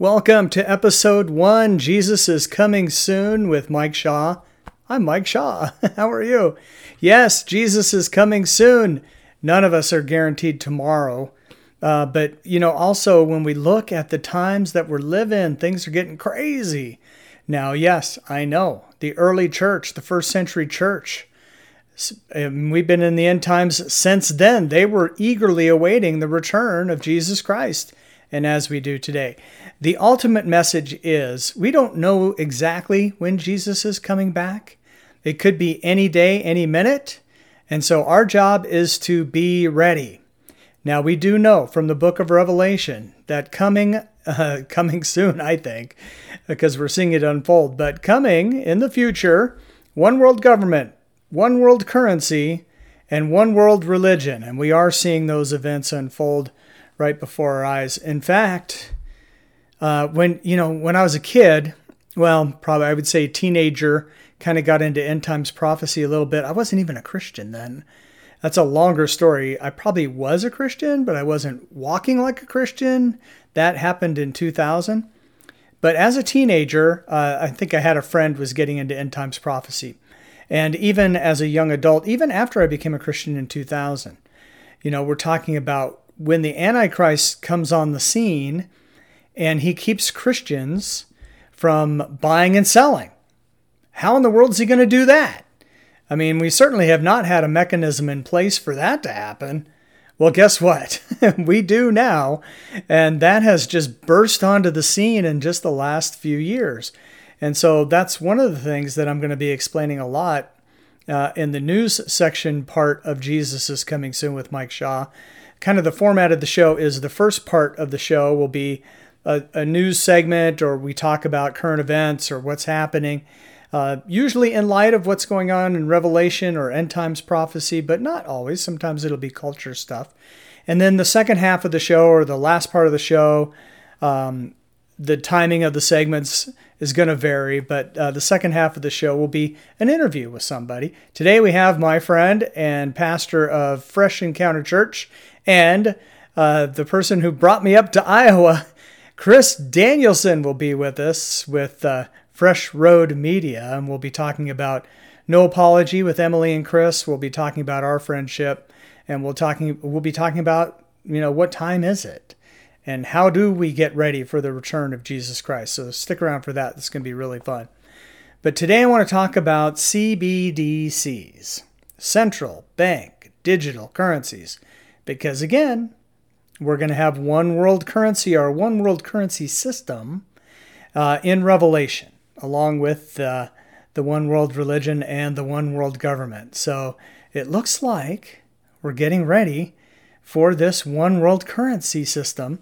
Welcome to episode one Jesus is Coming Soon with Mike Shaw. I'm Mike Shaw. How are you? Yes, Jesus is coming soon. None of us are guaranteed tomorrow. Uh, but, you know, also when we look at the times that we're living, things are getting crazy. Now, yes, I know the early church, the first century church, we've been in the end times since then. They were eagerly awaiting the return of Jesus Christ and as we do today. The ultimate message is we don't know exactly when Jesus is coming back. It could be any day, any minute. And so our job is to be ready. Now we do know from the book of Revelation that coming uh, coming soon, I think, because we're seeing it unfold, but coming in the future, one world government, one world currency, and one world religion. And we are seeing those events unfold right before our eyes. In fact, uh, when you know when I was a kid, well, probably I would say teenager, kind of got into end times prophecy a little bit. I wasn't even a Christian then. That's a longer story. I probably was a Christian, but I wasn't walking like a Christian. That happened in 2000. But as a teenager, uh, I think I had a friend was getting into end times prophecy. And even as a young adult, even after I became a Christian in 2000, you know, we're talking about when the Antichrist comes on the scene and he keeps Christians from buying and selling. How in the world is he going to do that? I mean, we certainly have not had a mechanism in place for that to happen. Well, guess what? we do now. And that has just burst onto the scene in just the last few years. And so that's one of the things that I'm going to be explaining a lot uh, in the news section part of Jesus is Coming Soon with Mike Shaw kind of the format of the show is the first part of the show will be a, a news segment or we talk about current events or what's happening. Uh, usually in light of what's going on in Revelation or end times prophecy, but not always. Sometimes it'll be culture stuff. And then the second half of the show or the last part of the show, um, the timing of the segments is going to vary, but uh, the second half of the show will be an interview with somebody. Today we have my friend and pastor of Fresh Encounter Church and uh, the person who brought me up to Iowa, Chris Danielson, will be with us with uh, Fresh Road Media, and we'll be talking about No Apology with Emily and Chris. We'll be talking about our friendship, and we'll talking we'll be talking about you know what time is it, and how do we get ready for the return of Jesus Christ. So stick around for that. It's going to be really fun. But today I want to talk about CBDCs, central bank digital currencies because again, we're going to have one world currency or one world currency system uh, in Revelation, along with uh, the one world religion and the one world government. So it looks like we're getting ready for this one world currency system.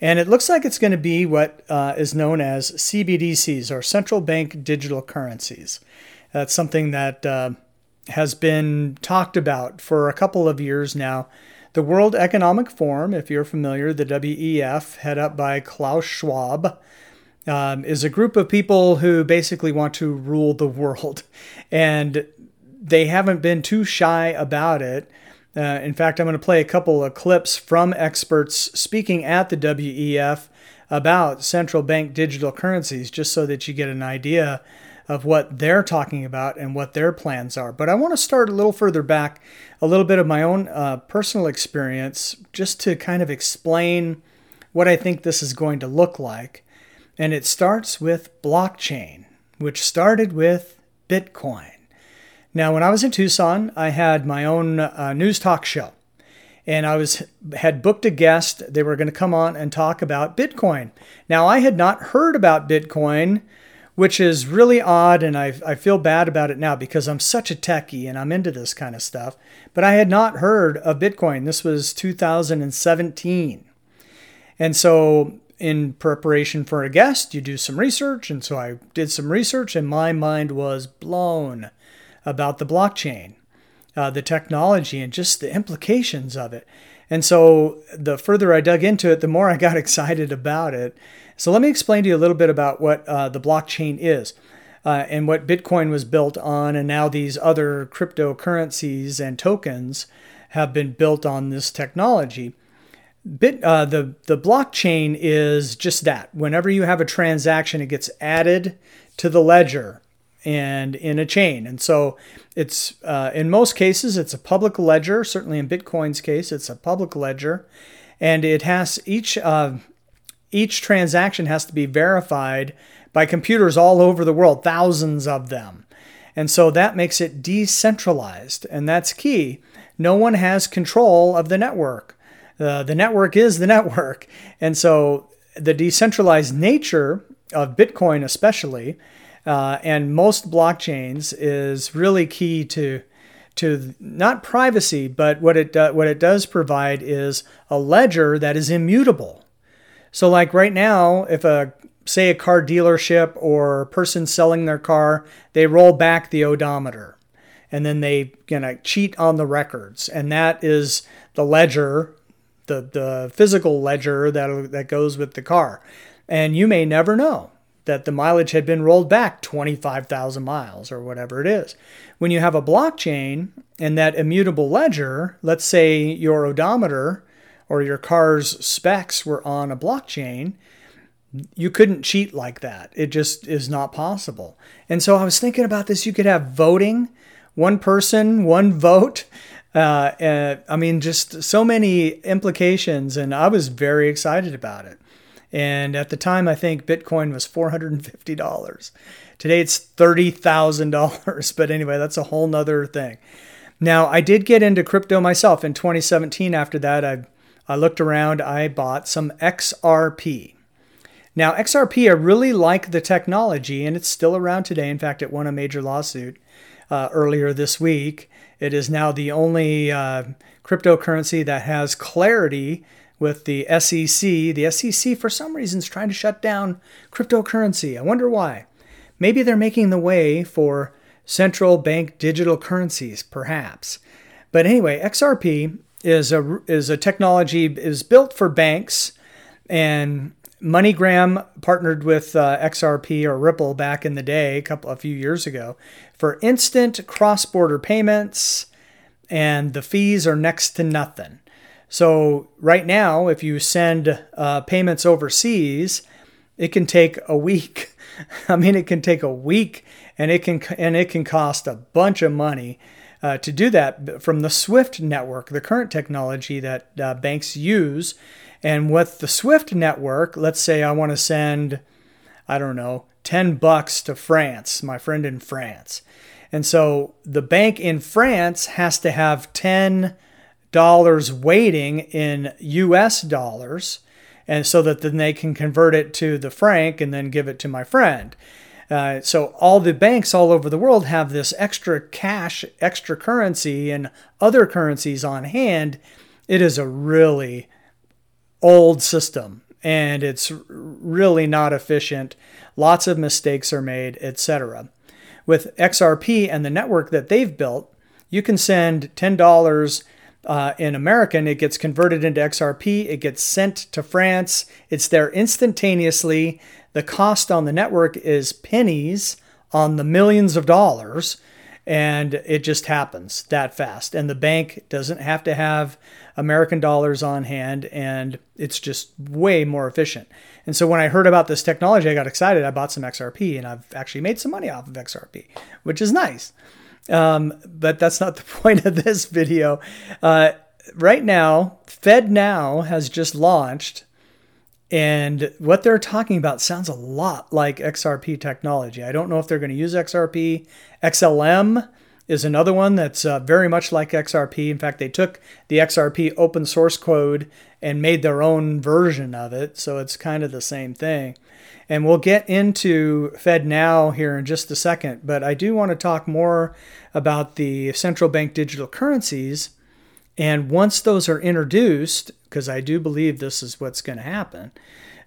And it looks like it's going to be what uh, is known as CBDCs or central bank digital currencies. That's something that uh, has been talked about for a couple of years now the World Economic Forum, if you're familiar, the WEF, head up by Klaus Schwab, um, is a group of people who basically want to rule the world. And they haven't been too shy about it. Uh, in fact, I'm going to play a couple of clips from experts speaking at the WEF about central bank digital currencies, just so that you get an idea of what they're talking about and what their plans are. But I want to start a little further back, a little bit of my own uh, personal experience, just to kind of explain what I think this is going to look like. And it starts with blockchain, which started with Bitcoin. Now, when I was in Tucson, I had my own uh, news talk show and I was had booked a guest. They were going to come on and talk about Bitcoin. Now, I had not heard about Bitcoin which is really odd. And I, I feel bad about it now because I'm such a techie and I'm into this kind of stuff. But I had not heard of Bitcoin. This was 2017. And so, in preparation for a guest, you do some research. And so I did some research, and my mind was blown about the blockchain, uh, the technology, and just the implications of it. And so, the further I dug into it, the more I got excited about it. So let me explain to you a little bit about what uh, the blockchain is. Uh, and what Bitcoin was built on, and now these other cryptocurrencies and tokens have been built on this technology. Bit uh, the the blockchain is just that. Whenever you have a transaction, it gets added to the ledger and in a chain. And so it's uh, in most cases it's a public ledger. Certainly in Bitcoin's case, it's a public ledger, and it has each uh, each transaction has to be verified by computers all over the world, thousands of them. And so that makes it decentralized, and that's key. No one has control of the network. Uh, the network is the network. And so the decentralized nature of Bitcoin, especially, uh, and most blockchains, is really key to to not privacy, but what it do, what it does provide is a ledger that is immutable. So, like right now, if a say a car dealership or person selling their car, they roll back the odometer and then they you know, cheat on the records. And that is the ledger, the, the physical ledger that, that goes with the car. And you may never know that the mileage had been rolled back 25,000 miles or whatever it is. When you have a blockchain and that immutable ledger, let's say your odometer or your car's specs were on a blockchain, you couldn't cheat like that. It just is not possible. And so I was thinking about this. You could have voting, one person, one vote. Uh, uh, I mean, just so many implications, and I was very excited about it. And at the time, I think Bitcoin was $450. Today it's $30,000. But anyway, that's a whole nother thing. Now, I did get into crypto myself in 2017. After that, I, I looked around, I bought some XRP. Now, XRP, I really like the technology, and it's still around today. In fact, it won a major lawsuit uh, earlier this week. It is now the only uh, cryptocurrency that has clarity with the SEC. The SEC, for some reason, is trying to shut down cryptocurrency. I wonder why. Maybe they're making the way for central bank digital currencies, perhaps. But anyway, XRP is a is a technology is built for banks and MoneyGram partnered with uh, XRP or Ripple back in the day, a couple a few years ago, for instant cross-border payments, and the fees are next to nothing. So right now, if you send uh, payments overseas, it can take a week. I mean, it can take a week, and it can and it can cost a bunch of money. Uh, to do that from the SWIFT network, the current technology that uh, banks use, and with the Swift network, let's say I want to send, I don't know, 10 bucks to France, my friend in France. And so the bank in France has to have $10 waiting in US dollars, and so that then they can convert it to the franc and then give it to my friend. Uh, so all the banks all over the world have this extra cash, extra currency, and other currencies on hand. It is a really old system and it's really not efficient. Lots of mistakes are made, etc. With XRP and the network that they've built, you can send $10 uh, in American, it gets converted into XRP, it gets sent to France, it's there instantaneously. The cost on the network is pennies on the millions of dollars, and it just happens that fast. And the bank doesn't have to have American dollars on hand, and it's just way more efficient. And so when I heard about this technology, I got excited. I bought some XRP, and I've actually made some money off of XRP, which is nice. Um, but that's not the point of this video. Uh, right now, FedNow has just launched, and what they're talking about sounds a lot like XRP technology. I don't know if they're going to use XRP. XLM is another one that's uh, very much like XRP. In fact, they took the XRP open source code and made their own version of it, so it's kind of the same thing. And we'll get into FedNow here in just a second, but I do want to talk more about the central bank digital currencies. And once those are introduced, because I do believe this is what's going to happen,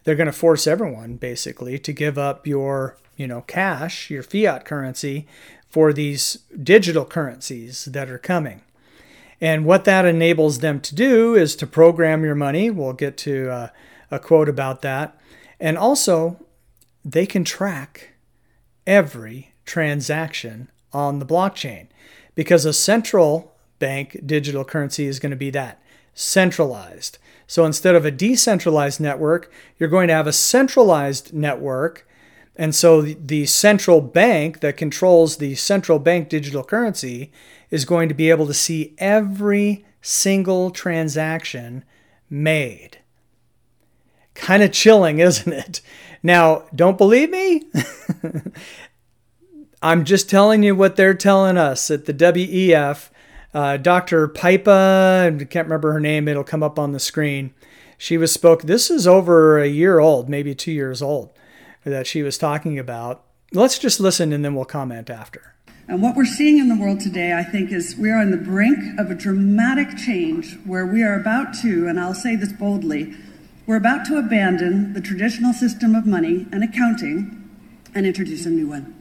they're going to force everyone basically to give up your, you know, cash, your fiat currency for these digital currencies that are coming. And what that enables them to do is to program your money. We'll get to uh, a quote about that. And also, they can track every transaction on the blockchain because a central bank digital currency is going to be that centralized. So instead of a decentralized network, you're going to have a centralized network. And so the central bank that controls the central bank digital currency is going to be able to see every single transaction made. Kind of chilling, isn't it? Now, don't believe me? I'm just telling you what they're telling us at the WEF. Uh, Dr. Pippa, I can't remember her name, it'll come up on the screen. She was spoke, this is over a year old, maybe two years old, that she was talking about. Let's just listen and then we'll comment after. And what we're seeing in the world today, I think, is we are on the brink of a dramatic change where we are about to, and I'll say this boldly, we're about to abandon the traditional system of money and accounting and introduce a new one.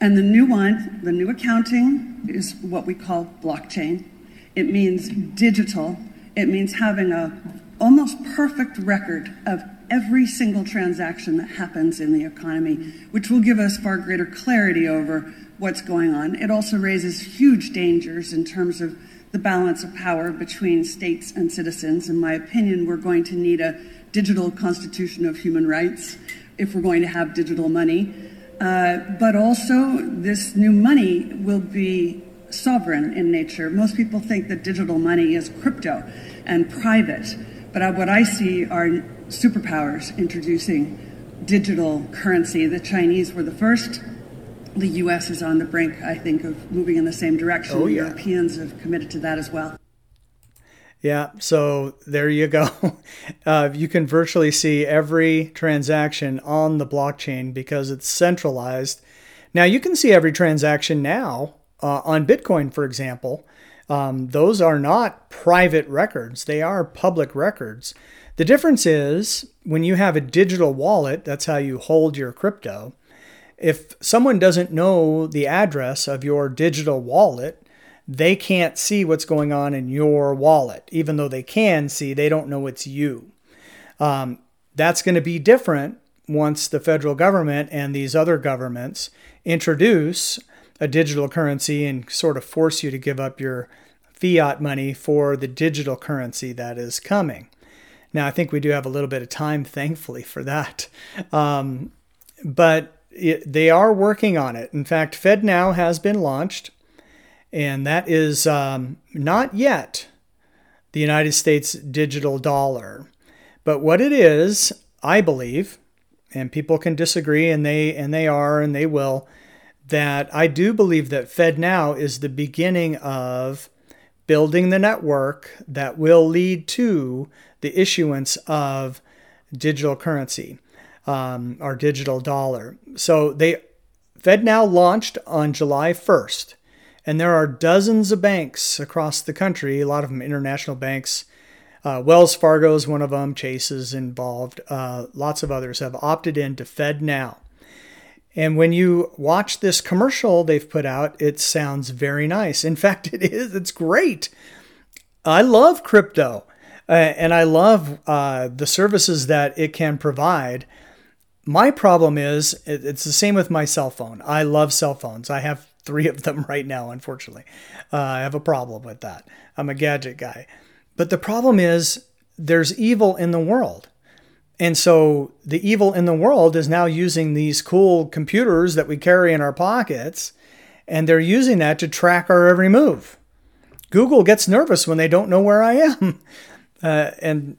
And the new one, the new accounting, is what we call blockchain. It means digital. It means having a almost perfect record of every single transaction that happens in the economy, which will give us far greater clarity over what's going on. It also raises huge dangers in terms of the balance of power between states and citizens. In my opinion, we're going to need a digital constitution of human rights if we're going to have digital money. Uh, but also, this new money will be sovereign in nature. Most people think that digital money is crypto and private, but what I see are superpowers introducing digital currency. The Chinese were the first. The U.S. is on the brink, I think, of moving in the same direction. Oh, yeah. Europeans have committed to that as well. Yeah, so there you go. Uh, you can virtually see every transaction on the blockchain because it's centralized. Now, you can see every transaction now uh, on Bitcoin, for example. Um, those are not private records, they are public records. The difference is when you have a digital wallet, that's how you hold your crypto. If someone doesn't know the address of your digital wallet, they can't see what's going on in your wallet. Even though they can see, they don't know it's you. Um, that's going to be different once the federal government and these other governments introduce a digital currency and sort of force you to give up your fiat money for the digital currency that is coming. Now, I think we do have a little bit of time, thankfully, for that. Um, but it, they are working on it. In fact, FedNow has been launched and that is um, not yet the United States digital dollar. But what it is, I believe, and people can disagree, and they and they are, and they will, that I do believe that FedNow is the beginning of building the network that will lead to the issuance of digital currency, um, our digital dollar. So they FedNow launched on July 1st. And there are dozens of banks across the country, a lot of them international banks. Uh, Wells Fargo is one of them, Chase is involved. Uh, lots of others have opted in to FedNow. And when you watch this commercial they've put out, it sounds very nice. In fact, it is. It's great. I love crypto uh, and I love uh, the services that it can provide. My problem is it's the same with my cell phone. I love cell phones. I have three of them right now, unfortunately. Uh, I have a problem with that. I'm a gadget guy. But the problem is there's evil in the world. And so the evil in the world is now using these cool computers that we carry in our pockets, and they're using that to track our every move. Google gets nervous when they don't know where I am. Uh, and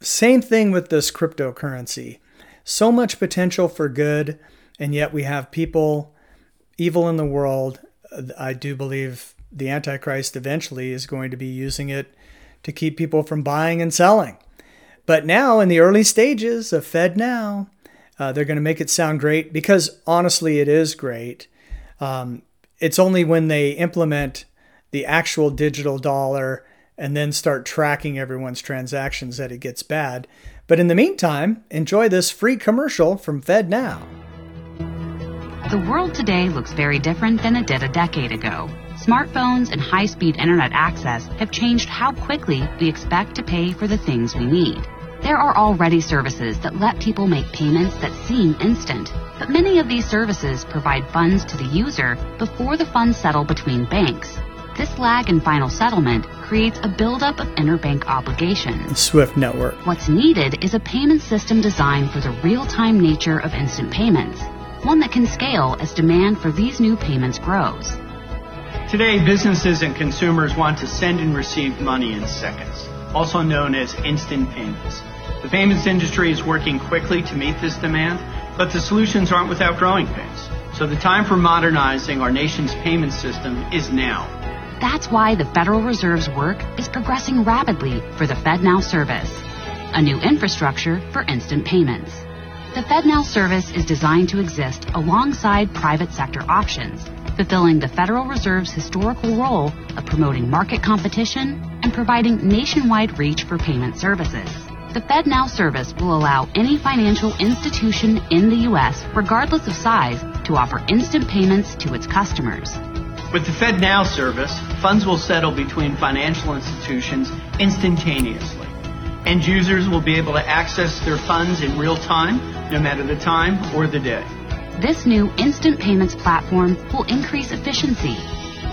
same thing with this cryptocurrency. So much potential for good, and yet we have people evil in the world. I do believe the Antichrist eventually is going to be using it to keep people from buying and selling. But now, in the early stages of FedNow, uh, they're going to make it sound great because honestly, it is great. Um, it's only when they implement the actual digital dollar and then start tracking everyone's transactions that it gets bad. But in the meantime, enjoy this free commercial from FedNow. The world today looks very different than it did a decade ago. Smartphones and high speed internet access have changed how quickly we expect to pay for the things we need. There are already services that let people make payments that seem instant, but many of these services provide funds to the user before the funds settle between banks. This lag in final settlement creates a buildup of interbank obligations. Swift network. What's needed is a payment system designed for the real time nature of instant payments, one that can scale as demand for these new payments grows. Today, businesses and consumers want to send and receive money in seconds, also known as instant payments. The payments industry is working quickly to meet this demand, but the solutions aren't without growing pains. So the time for modernizing our nation's payment system is now. That's why the Federal Reserve's work is progressing rapidly for the FedNow service, a new infrastructure for instant payments. The FedNow service is designed to exist alongside private sector options, fulfilling the Federal Reserve's historical role of promoting market competition and providing nationwide reach for payment services. The FedNow service will allow any financial institution in the U.S., regardless of size, to offer instant payments to its customers. With the FedNow service, funds will settle between financial institutions instantaneously. End users will be able to access their funds in real time, no matter the time or the day. This new instant payments platform will increase efficiency,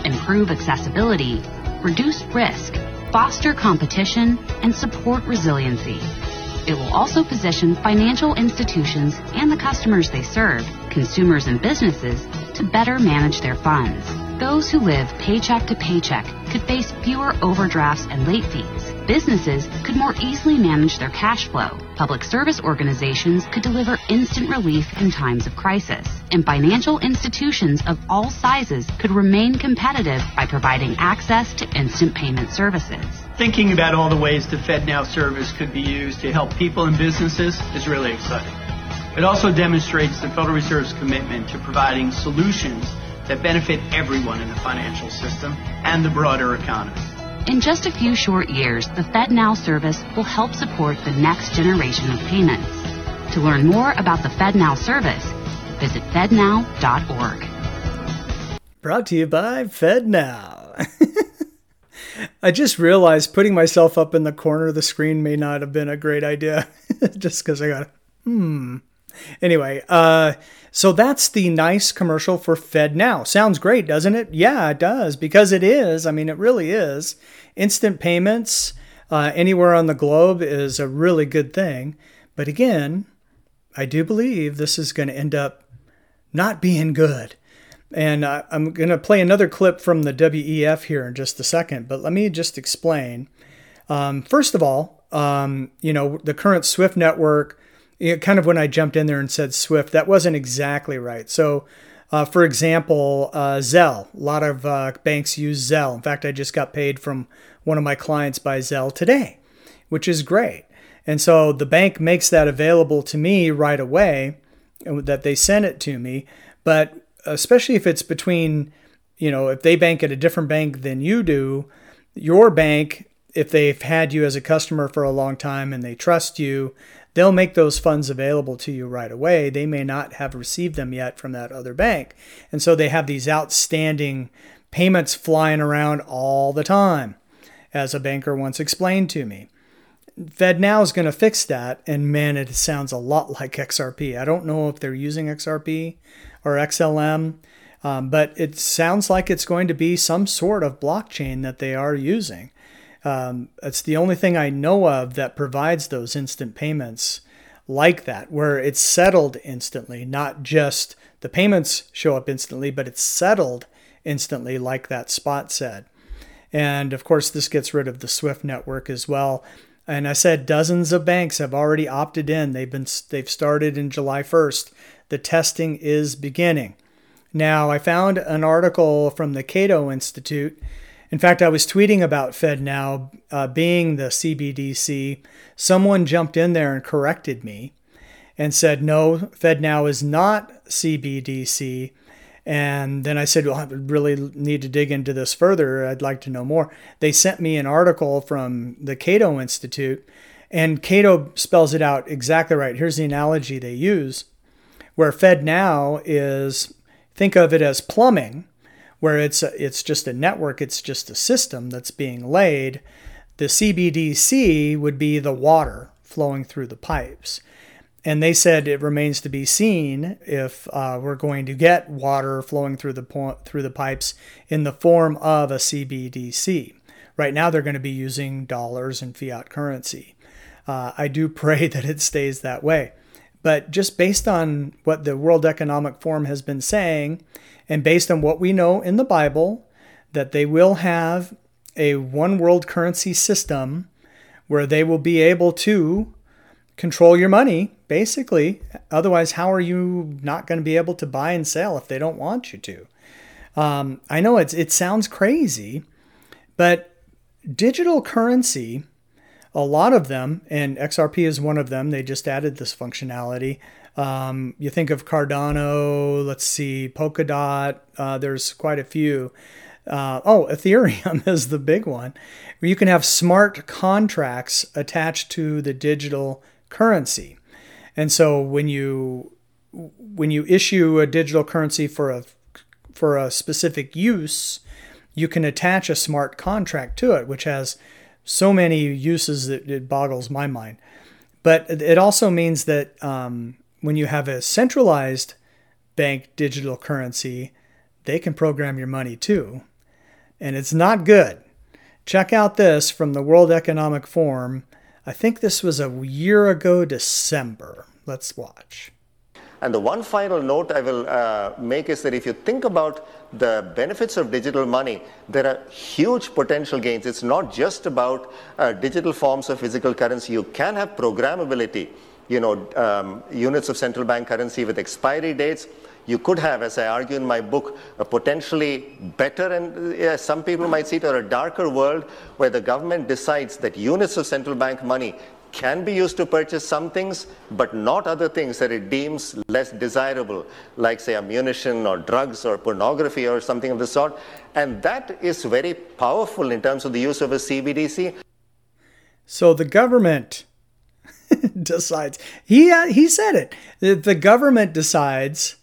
improve accessibility, reduce risk, foster competition, and support resiliency. It will also position financial institutions and the customers they serve, consumers and businesses, to better manage their funds. Those who live paycheck to paycheck could face fewer overdrafts and late fees. Businesses could more easily manage their cash flow. Public service organizations could deliver instant relief in times of crisis. And financial institutions of all sizes could remain competitive by providing access to instant payment services. Thinking about all the ways the FedNow service could be used to help people and businesses is really exciting. It also demonstrates the Federal Reserve's commitment to providing solutions that benefit everyone in the financial system and the broader economy. In just a few short years, the FedNow service will help support the next generation of payments. To learn more about the FedNow service, visit fednow.org. Brought to you by FedNow. I just realized putting myself up in the corner of the screen may not have been a great idea, just because I got, hmm. Anyway, uh, so that's the nice commercial for FedNow. Sounds great, doesn't it? Yeah, it does, because it is. I mean, it really is. Instant payments uh, anywhere on the globe is a really good thing. But again, I do believe this is going to end up not being good. And uh, I'm going to play another clip from the WEF here in just a second, but let me just explain. Um, first of all, um, you know, the current SWIFT network kind of when I jumped in there and said Swift, that wasn't exactly right. So, uh, for example, uh, Zelle, a lot of uh, banks use Zelle. In fact, I just got paid from one of my clients by Zelle today, which is great. And so the bank makes that available to me right away, that they send it to me. But especially if it's between, you know, if they bank at a different bank than you do, your bank, if they've had you as a customer for a long time and they trust you, they'll make those funds available to you right away. They may not have received them yet from that other bank. And so they have these outstanding payments flying around all the time, as a banker once explained to me. FedNow is going to fix that, and man, it sounds a lot like XRP. I don't know if they're using XRP or XLM, um, but it sounds like it's going to be some sort of blockchain that they are using. Um, it's the only thing I know of that provides those instant payments like that, where it's settled instantly, not just the payments show up instantly, but it's settled instantly, like that spot said. And of course, this gets rid of the SWIFT network as well. And I said dozens of banks have already opted in. They've been they've started in July 1st. The testing is beginning. Now, I found an article from the Cato Institute in fact, I was tweeting about FedNow uh, being the CBDC. Someone jumped in there and corrected me and said, no, FedNow is not CBDC. And then I said, well, I really need to dig into this further. I'd like to know more. They sent me an article from the Cato Institute, and Cato spells it out exactly right. Here's the analogy they use where FedNow is, think of it as plumbing where it's a, it's just a network, it's just a system that's being laid. The CBDC would be the water flowing through the pipes. and they said it remains to be seen if uh, we're going to get water flowing through the po- through the pipes in the form of a CBDC. Right now, they're going to be using dollars and fiat currency. Uh, I do pray that it stays that way. But just based on what the World Economic Forum has been saying, and based on what we know in the Bible, that they will have a one world currency system where they will be able to control your money, basically. Otherwise, how are you not going to be able to buy and sell if they don't want you to? Um, I know it's, it sounds crazy, but digital currency, a lot of them, and XRP is one of them, they just added this functionality. Um, you think of Cardano, let's see, Polkadot, uh, there's quite a few. Uh, oh, Ethereum is the big one, you can have smart contracts attached to the digital currency. And so when you when you issue a digital currency for a for a specific use, you can attach a smart contract to it, which has so many uses that it boggles my mind. But it also means that um, when you have a centralized bank digital currency, they can program your money too. And it's not good. Check out this from the World Economic Forum I think this was a year ago, December. Let's watch. And the one final note I will uh, make is that if you think about the benefits of digital money, there are huge potential gains. It's not just about uh, digital forms of physical currency. You can have programmability, you know, um, units of central bank currency with expiry dates you could have, as I argue in my book, a potentially better and yeah, some people might see it, or a darker world where the government decides that units of central bank money can be used to purchase some things, but not other things that it deems less desirable, like, say, ammunition or drugs or pornography or something of the sort. And that is very powerful in terms of the use of a CBDC. So the government decides. He, uh, he said it. The government decides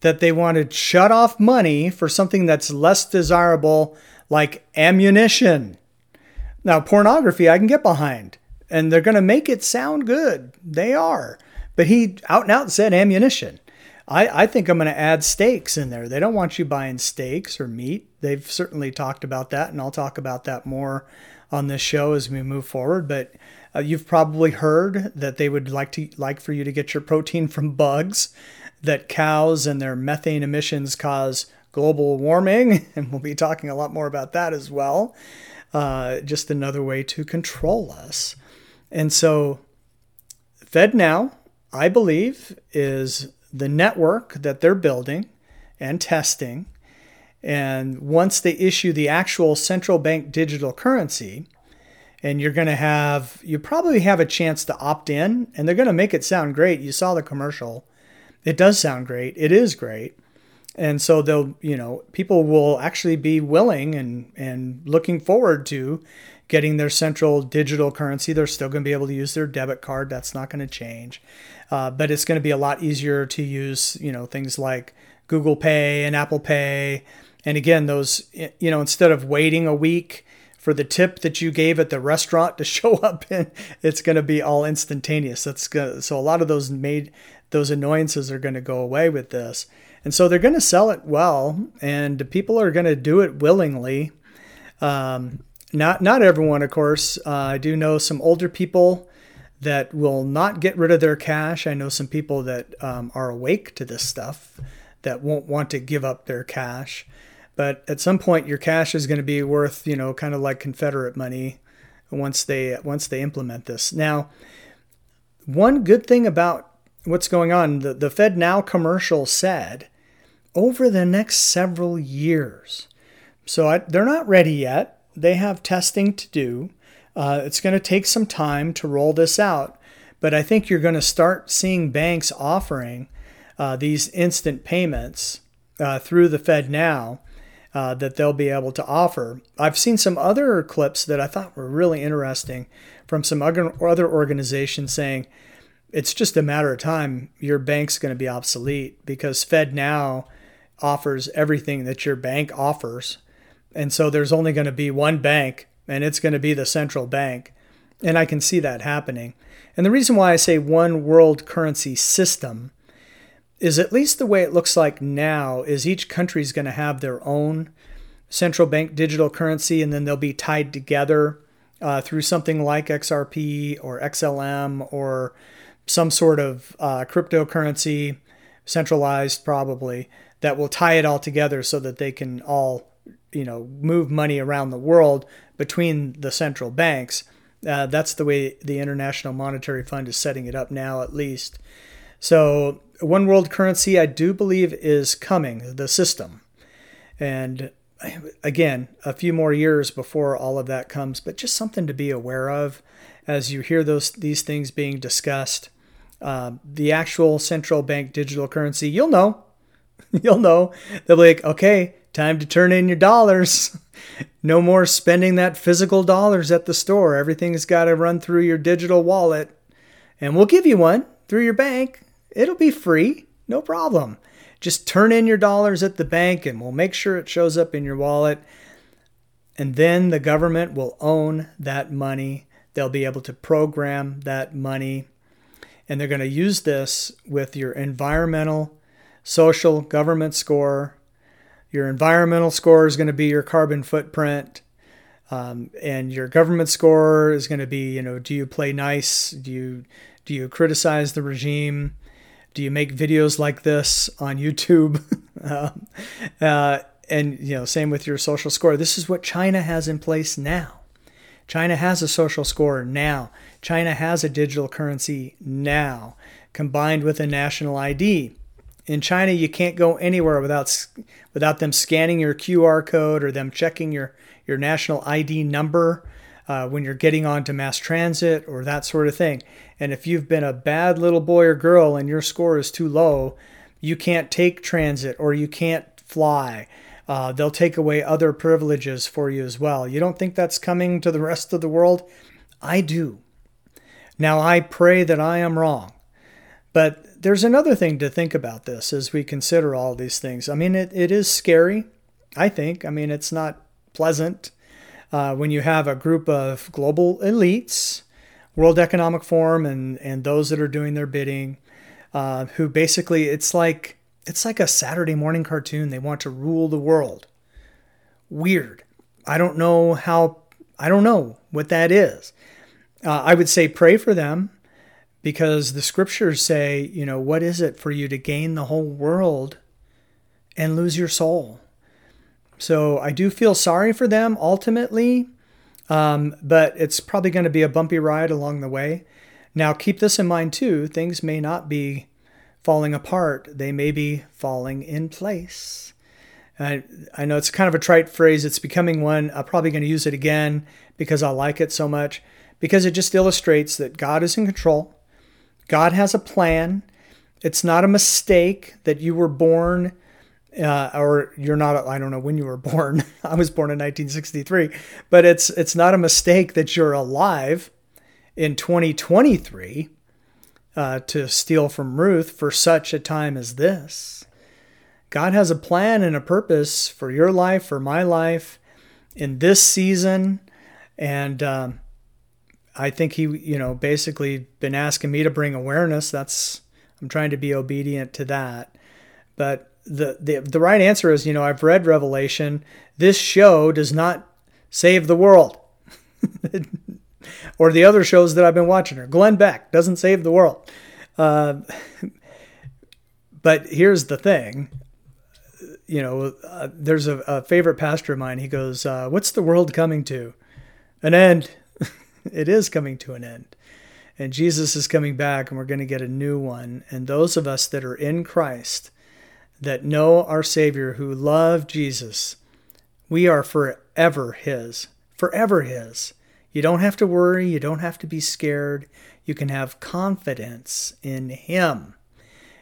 that they want to shut off money for something that's less desirable, like ammunition. Now, pornography, I can get behind, and they're going to make it sound good. They are. But he out and out said ammunition. I, I think I'm going to add steaks in there. They don't want you buying steaks or meat. They've certainly talked about that, and I'll talk about that more on this show as we move forward. But uh, you've probably heard that they would like to like for you to get your protein from bugs that cows and their methane emissions cause global warming, and we'll be talking a lot more about that as well. Uh, just another way to control us. And so, FedNow, I believe, is the network that they're building and testing. And once they issue the actual central bank digital currency, and you're going to have, you probably have a chance to opt in, and they're going to make it sound great. You saw the commercial it does sound great. It is great. And so they'll, you know, people will actually be willing and, and looking forward to getting their central digital currency. They're still going to be able to use their debit card. That's not going to change. Uh, but it's going to be a lot easier to use, you know, things like Google Pay and Apple Pay. And again, those, you know, instead of waiting a week for the tip that you gave at the restaurant to show up in, it's going to be all instantaneous. That's. So a lot of those made those annoyances are going to go away with this. And so they're going to sell it well, and people are going to do it willingly. Um, not not everyone, of course. Uh, I do know some older people that will not get rid of their cash. I know some people that um, are awake to this stuff that won't want to give up their cash. But at some point, your cash is going to be worth, you know, kind of like Confederate money once they once they implement this. Now, one good thing about what's going on. The, the FedNow commercial said over the next several years. So I, they're not ready yet. They have testing to do. Uh, it's going to take some time to roll this out, but I think you're going to start seeing banks offering uh, these instant payments uh, through the FedNow uh, that they'll be able to offer. I've seen some other clips that I thought were really interesting from some other organizations saying, it's just a matter of time. Your bank's going to be obsolete because FedNow offers everything that your bank offers. And so there's only going to be one bank, and it's going to be the central bank. And I can see that happening. And the reason why I say one world currency system is at least the way it looks like now is each country is going to have their own central bank digital currency and then they'll be tied together uh, through something like XRP or XLM or some sort of uh, cryptocurrency, centralized probably, that will tie it all together so that they can all, you know, move money around the world between the central banks. Uh, that's the way the International Monetary Fund is setting it up now, at least. So, one world currency, I do believe, is coming, the system. And again, a few more years before all of that comes, but just something to be aware of as you hear those these things being discussed. Uh, the actual central bank digital currency, you'll know. you'll know. They'll be like, okay, time to turn in your dollars. no more spending that physical dollars at the store. Everything's got to run through your digital wallet. And we'll give you one through your bank. It'll be free, no problem. Just turn in your dollars at the bank and we'll make sure it shows up in your wallet. And then the government will own that money. They'll be able to program that money. And they're going to use this with your environmental, social, government score. Your environmental score is going to be your carbon footprint. Um, and your government score is going to be, you know, do you play nice? Do you do you criticize the regime? Do you make videos like this on YouTube? uh, uh, and you know, same with your social score. This is what China has in place now. China has a social score now. China has a digital currency now, combined with a national ID. In China, you can't go anywhere without without them scanning your QR code or them checking your your national ID number uh, when you're getting onto mass transit or that sort of thing. And if you've been a bad little boy or girl and your score is too low, you can't take transit or you can't fly. Uh, they'll take away other privileges for you as well. You don't think that's coming to the rest of the world? I do. Now, I pray that I am wrong. But there's another thing to think about this as we consider all these things. I mean, it, it is scary, I think. I mean, it's not pleasant uh, when you have a group of global elites, World Economic Forum, and and those that are doing their bidding, uh, who basically it's like it's like a Saturday morning cartoon. They want to rule the world. Weird. I don't know how. I don't know what that is. Uh, I would say pray for them because the scriptures say, you know, what is it for you to gain the whole world and lose your soul? So I do feel sorry for them ultimately, um, but it's probably going to be a bumpy ride along the way. Now, keep this in mind too things may not be falling apart, they may be falling in place. I, I know it's kind of a trite phrase, it's becoming one. I'm probably going to use it again because I like it so much, because it just illustrates that God is in control, God has a plan. It's not a mistake that you were born uh, or you're not I don't know when you were born. I was born in 1963, but it's it's not a mistake that you're alive in 2023 uh, to steal from Ruth for such a time as this. God has a plan and a purpose for your life, for my life, in this season, and um, I think he, you know, basically been asking me to bring awareness. That's I'm trying to be obedient to that, but the, the the right answer is, you know, I've read Revelation. This show does not save the world. or the other shows that I've been watching, or Glenn Beck doesn't save the world. Uh, but here's the thing you know, uh, there's a, a, favorite pastor of mine. He goes, uh, What's the world coming to? An end. it is coming to an end. And Jesus is coming back, and we're going to get a new one. And those of us that are in Christ, that know our Savior, who love Jesus, we are forever His, forever His. You don't have to worry, you don't have to be scared. You can have confidence in Him.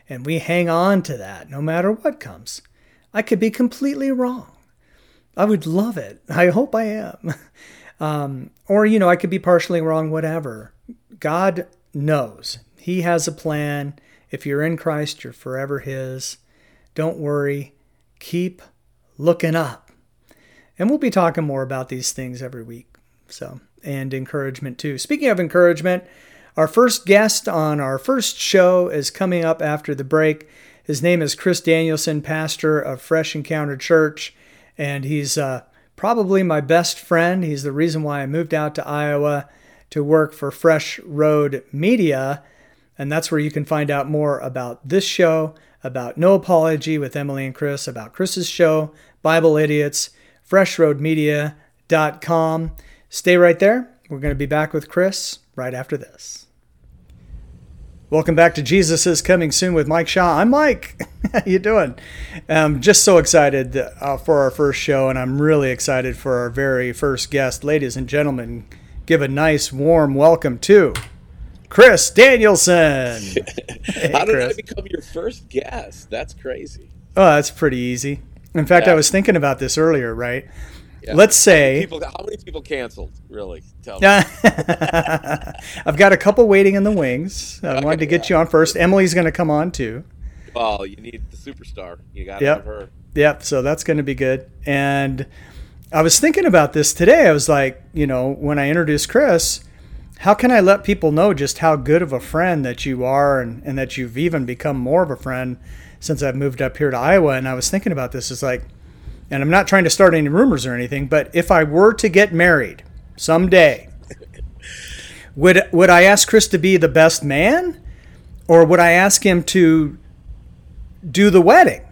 And we hang on to that no matter what comes. I could be completely wrong. I would love it. I hope I am. Um, or, you know, I could be partially wrong, whatever. God knows. He has a plan. If you're in Christ, you're forever His. Don't worry, keep looking up. And we'll be talking more about these things every week. So, and encouragement too. Speaking of encouragement, our first guest on our first show is coming up after the break. His name is Chris Danielson, pastor of Fresh Encounter Church, and he's uh, probably my best friend. He's the reason why I moved out to Iowa to work for Fresh Road Media. And that's where you can find out more about this show, about No Apology with Emily and Chris, about Chris's show, Bible Idiots, freshroadmedia.com. Stay right there. We're going to be back with Chris right after this. Welcome back to Jesus is Coming Soon with Mike Shaw. I'm Mike. How you doing? I'm just so excited uh, for our first show, and I'm really excited for our very first guest. Ladies and gentlemen, give a nice, warm welcome to Chris Danielson. hey, How did Chris. I become your first guest? That's crazy. Oh, that's pretty easy. In fact, yeah. I was thinking about this earlier, right? Yeah. Let's say how many, people, how many people canceled? Really? Tell me. I've got a couple waiting in the wings. I okay, wanted to get yeah. you on first. Emily's going to come on too. Well, you need the superstar. You got to yep. have her. Yep. So that's going to be good. And I was thinking about this today. I was like, you know, when I introduced Chris, how can I let people know just how good of a friend that you are and, and that you've even become more of a friend since I've moved up here to Iowa? And I was thinking about this. It's like, and I'm not trying to start any rumors or anything, but if I were to get married someday, would would I ask Chris to be the best man, or would I ask him to do the wedding?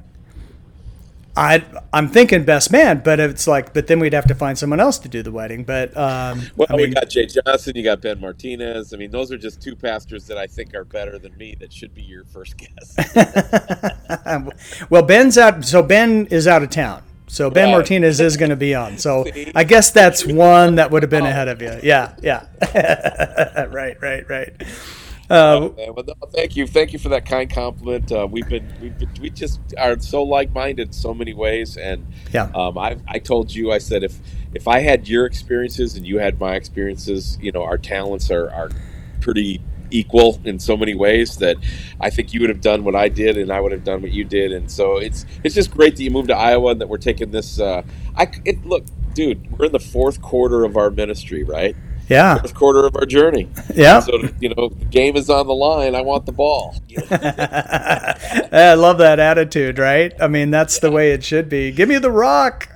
I I'm thinking best man, but it's like, but then we'd have to find someone else to do the wedding. But um, well, I mean, we got Jay Johnson, you got Ben Martinez. I mean, those are just two pastors that I think are better than me. That should be your first guess. well, Ben's out, so Ben is out of town. So Ben right. Martinez is going to be on. So I guess that's one that would have been ahead of you. Yeah, yeah. right, right, right. Uh, well, no, thank you, thank you for that kind compliment. Uh, we've been, we've been, we just are so like-minded in so many ways, and yeah, um, I, I told you, I said if if I had your experiences and you had my experiences, you know, our talents are are pretty equal in so many ways that I think you would have done what I did and I would have done what you did. And so it's it's just great that you moved to Iowa and that we're taking this. Uh, I it, look, dude, we're in the fourth quarter of our ministry, right? Yeah, fourth quarter of our journey. Yeah. So you know, the game is on the line. I want the ball. I love that attitude, right? I mean, that's yeah. the way it should be. Give me the rock.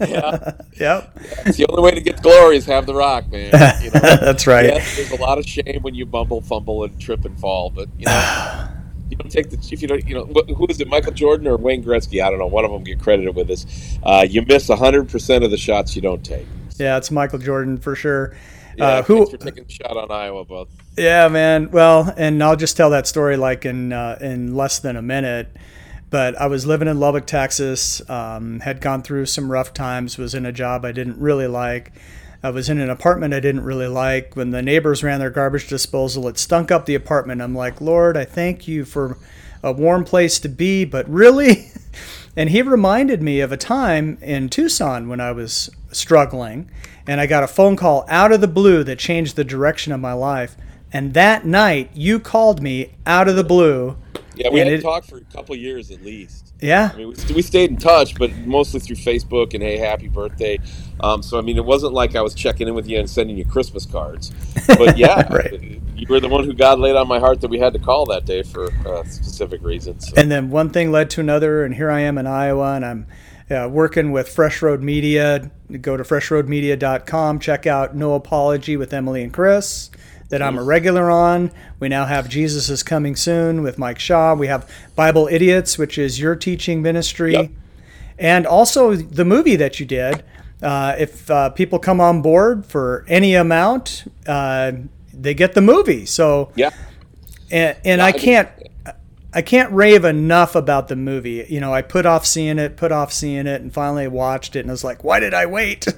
yeah. yep. It's the only way to get glory is have the rock, man. You know? That's right. Yes, there's a lot of shame when you bumble, fumble, and trip and fall, but you know. you don't take the if you don't you know who is it Michael Jordan or Wayne Gretzky I don't know one of them get credited with this uh, you miss hundred percent of the shots you don't take yeah it's Michael Jordan for sure yeah, uh, who for taking a shot on Iowa both yeah man well and I'll just tell that story like in uh, in less than a minute but I was living in Lubbock, Texas, um, had gone through some rough times, was in a job I didn't really like. I was in an apartment I didn't really like. When the neighbors ran their garbage disposal, it stunk up the apartment. I'm like, Lord, I thank you for a warm place to be, but really? and he reminded me of a time in Tucson when I was struggling, and I got a phone call out of the blue that changed the direction of my life. And that night, you called me out of the blue yeah, we had it, talked for a couple years at least. Yeah, I mean, we, we, stayed in touch, but mostly through Facebook and hey, happy birthday. Um, so I mean, it wasn't like I was checking in with you and sending you Christmas cards. But yeah, right. you were the one who God laid on my heart that we had to call that day for uh, specific reasons. So. And then one thing led to another, and here I am in Iowa, and I'm. Uh, working with Fresh Road Media. Go to freshroadmedia.com. Check out No Apology with Emily and Chris that I'm a regular on. We now have Jesus is Coming Soon with Mike Shaw. We have Bible Idiots, which is your teaching ministry. Yep. And also the movie that you did. Uh, if uh, people come on board for any amount, uh, they get the movie. So, yeah. And, and I can't I can't rave enough about the movie. You know, I put off seeing it, put off seeing it, and finally watched it, and I was like, "Why did I wait?"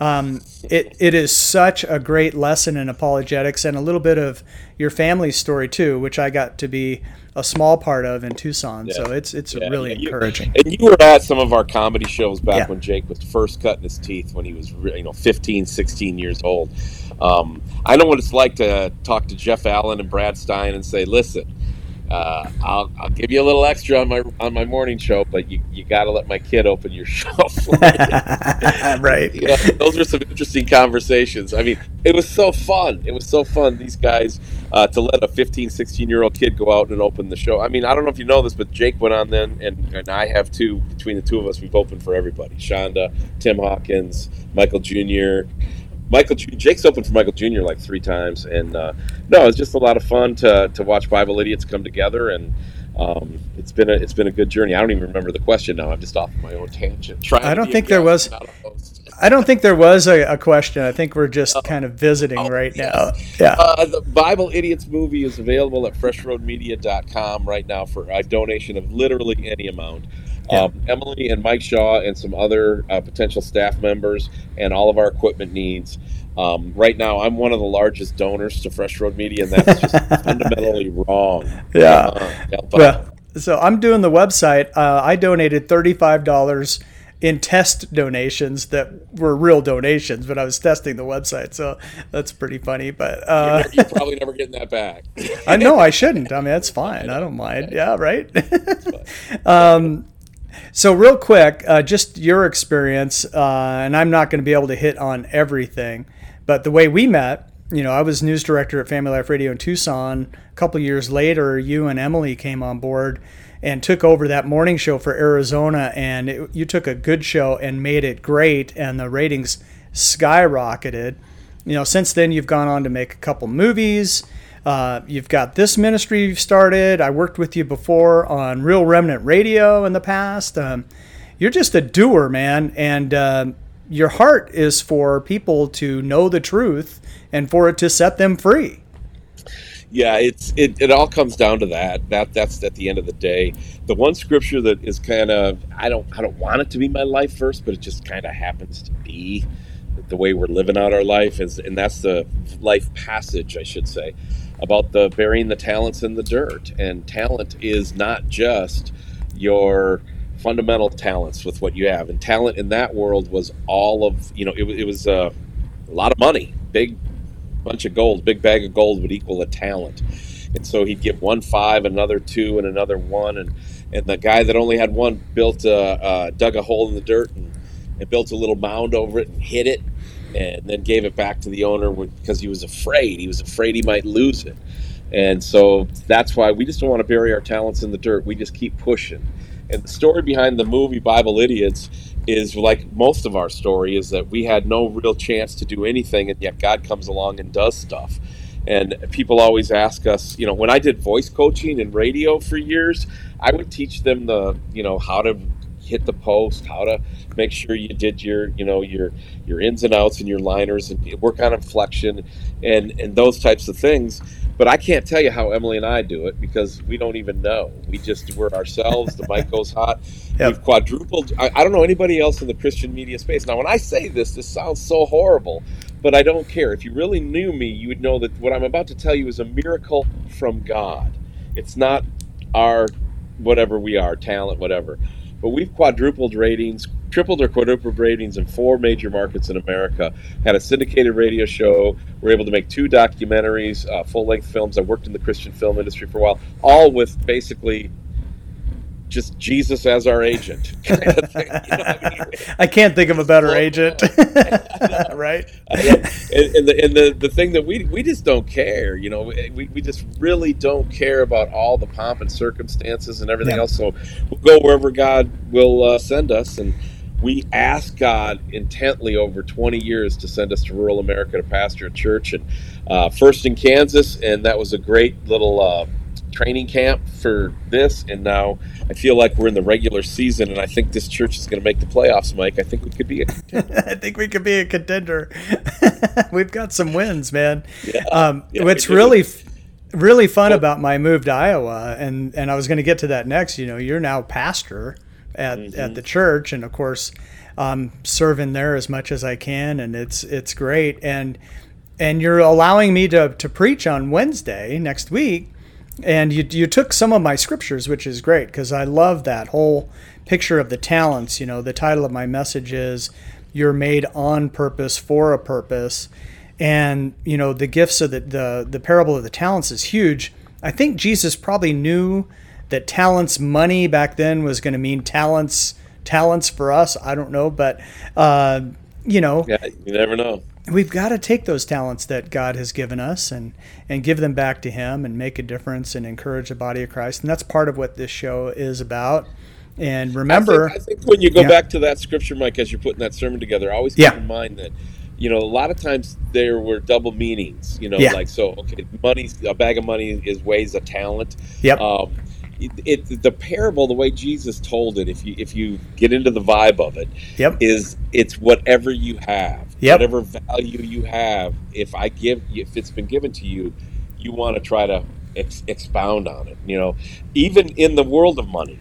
Um, it it is such a great lesson in apologetics and a little bit of your family's story too, which I got to be a small part of in Tucson. Yeah. So it's it's yeah. really yeah. encouraging. And you were at some of our comedy shows back when Jake was first cutting his teeth when he was you know 15, 16 years old. Um, I know what it's like to talk to Jeff Allen and Brad Stine and say, "Listen." Uh, I'll, I'll give you a little extra on my on my morning show, but you, you got to let my kid open your show. right. You know, those were some interesting conversations. I mean, it was so fun. It was so fun. These guys uh, to let a 15, 16 year old kid go out and open the show. I mean, I don't know if you know this, but Jake went on then, and, and I have too. Between the two of us, we've opened for everybody: Chonda, Tim Hawkins, Michael Jr. Michael Jake's opened for Michael Jr. like three times, and uh, no, it's just a lot of fun to, to watch Bible idiots come together, and um, it's been a it's been a good journey. I don't even remember the question now. I'm just off my own tangent. Trying I don't think there was. I don't think there was a, a, question. I think we're just oh. kind of visiting oh, right yes. now. Yeah. Uh, the Bible Idiots movie is available at freshroadmedia.com right now for a donation of literally any amount. Yeah. Um, Emily and Mike Shaw and some other uh, potential staff members and all of our equipment needs. Um, right now, I'm one of the largest donors to Fresh Road Media, and that's just fundamentally wrong. Yeah. Uh, well, so I'm doing the website. Uh, I donated $35 in test donations that were real donations, but I was testing the website, so that's pretty funny. But uh, you're, you're, probably never getting that back. I know I shouldn't. I mean, that's fine. I don't mind. Yeah, right. um, so, real quick, uh, just your experience, uh, and I'm not going to be able to hit on everything, but the way we met, you know, I was news director at Family Life Radio in Tucson. A couple years later, you and Emily came on board and took over that morning show for Arizona, and it, you took a good show and made it great, and the ratings skyrocketed. You know, since then, you've gone on to make a couple movies uh, you've got this ministry you've started. I worked with you before on Real Remnant Radio in the past. Um, you're just a doer, man, and uh, your heart is for people to know the truth and for it to set them free. Yeah, it's it, it all comes down to that. That that's at the end of the day. The one scripture that is kind of I don't I don't want it to be my life verse, but it just kind of happens to be the way we're living out our life is and that's the life passage I should say about the burying the talents in the dirt. And talent is not just your fundamental talents with what you have. And talent in that world was all of you know it, it was uh, a lot of money, big bunch of gold, big bag of gold would equal a talent. And so he'd give one five, another two, and another one, and and the guy that only had one built a, uh, dug a hole in the dirt and, and built a little mound over it and hid it and then gave it back to the owner because he was afraid. He was afraid he might lose it. And so that's why we just don't want to bury our talents in the dirt. We just keep pushing. And the story behind the movie Bible Idiots is like most of our story is that we had no real chance to do anything, and yet God comes along and does stuff. And people always ask us, you know, when I did voice coaching and radio for years, I would teach them the, you know, how to hit the post, how to make sure you did your, you know, your your ins and outs and your liners and work on inflection and and those types of things. But I can't tell you how Emily and I do it because we don't even know. We just we're ourselves. The mic goes hot. Yep. We've quadrupled. I, I don't know anybody else in the Christian media space. Now, when I say this, this sounds so horrible, but I don't care. If you really knew me, you would know that what I'm about to tell you is a miracle from God. It's not our whatever we are, talent, whatever but we've quadrupled ratings, tripled or quadrupled ratings in four major markets in America. Had a syndicated radio show. We're able to make two documentaries, uh, full length films. I worked in the Christian film industry for a while, all with basically just Jesus as our agent. Kind of you know I, mean? I, can't think of a better agent, right? And, and, the and the, the thing that we we just don't care, you know, we, we just really don't care about all the pomp and circumstances and everything yeah. else. So we'll go wherever God will uh, send us, and we ask God intently over 20 years to send us to rural America to pastor a church, and uh, first in Kansas, and that was a great little. Uh, training camp for this, and now I feel like we're in the regular season, and I think this church is going to make the playoffs, Mike. I think we could be a contender. I think we could be a contender. We've got some wins, man. Yeah. Um, yeah, what's really, really fun well, about my move to Iowa, and and I was going to get to that next. You know, you're now pastor at mm-hmm. at the church, and of course, um, serving there as much as I can, and it's it's great, and and you're allowing me to to preach on Wednesday next week and you, you took some of my scriptures, which is great because I love that whole picture of the talents. You know, the title of my message is "You're Made on Purpose for a Purpose," and you know the gifts of the the, the parable of the talents is huge. I think Jesus probably knew that talents money back then was going to mean talents talents for us. I don't know, but uh, you know, yeah, you never know. We've got to take those talents that God has given us and and give them back to Him and make a difference and encourage the body of Christ. And that's part of what this show is about. And remember, I think, I think when you go yeah. back to that scripture, Mike, as you're putting that sermon together, always keep yeah. in mind that you know, a lot of times there were double meanings. You know, yeah. like so. Okay, money, a bag of money is weighs a talent. Yep. Um, it, it, the parable, the way Jesus told it, if you if you get into the vibe of it, yep. is it's whatever you have, yep. whatever value you have. If I give, if it's been given to you, you want to try to ex- expound on it. You know, even in the world of money,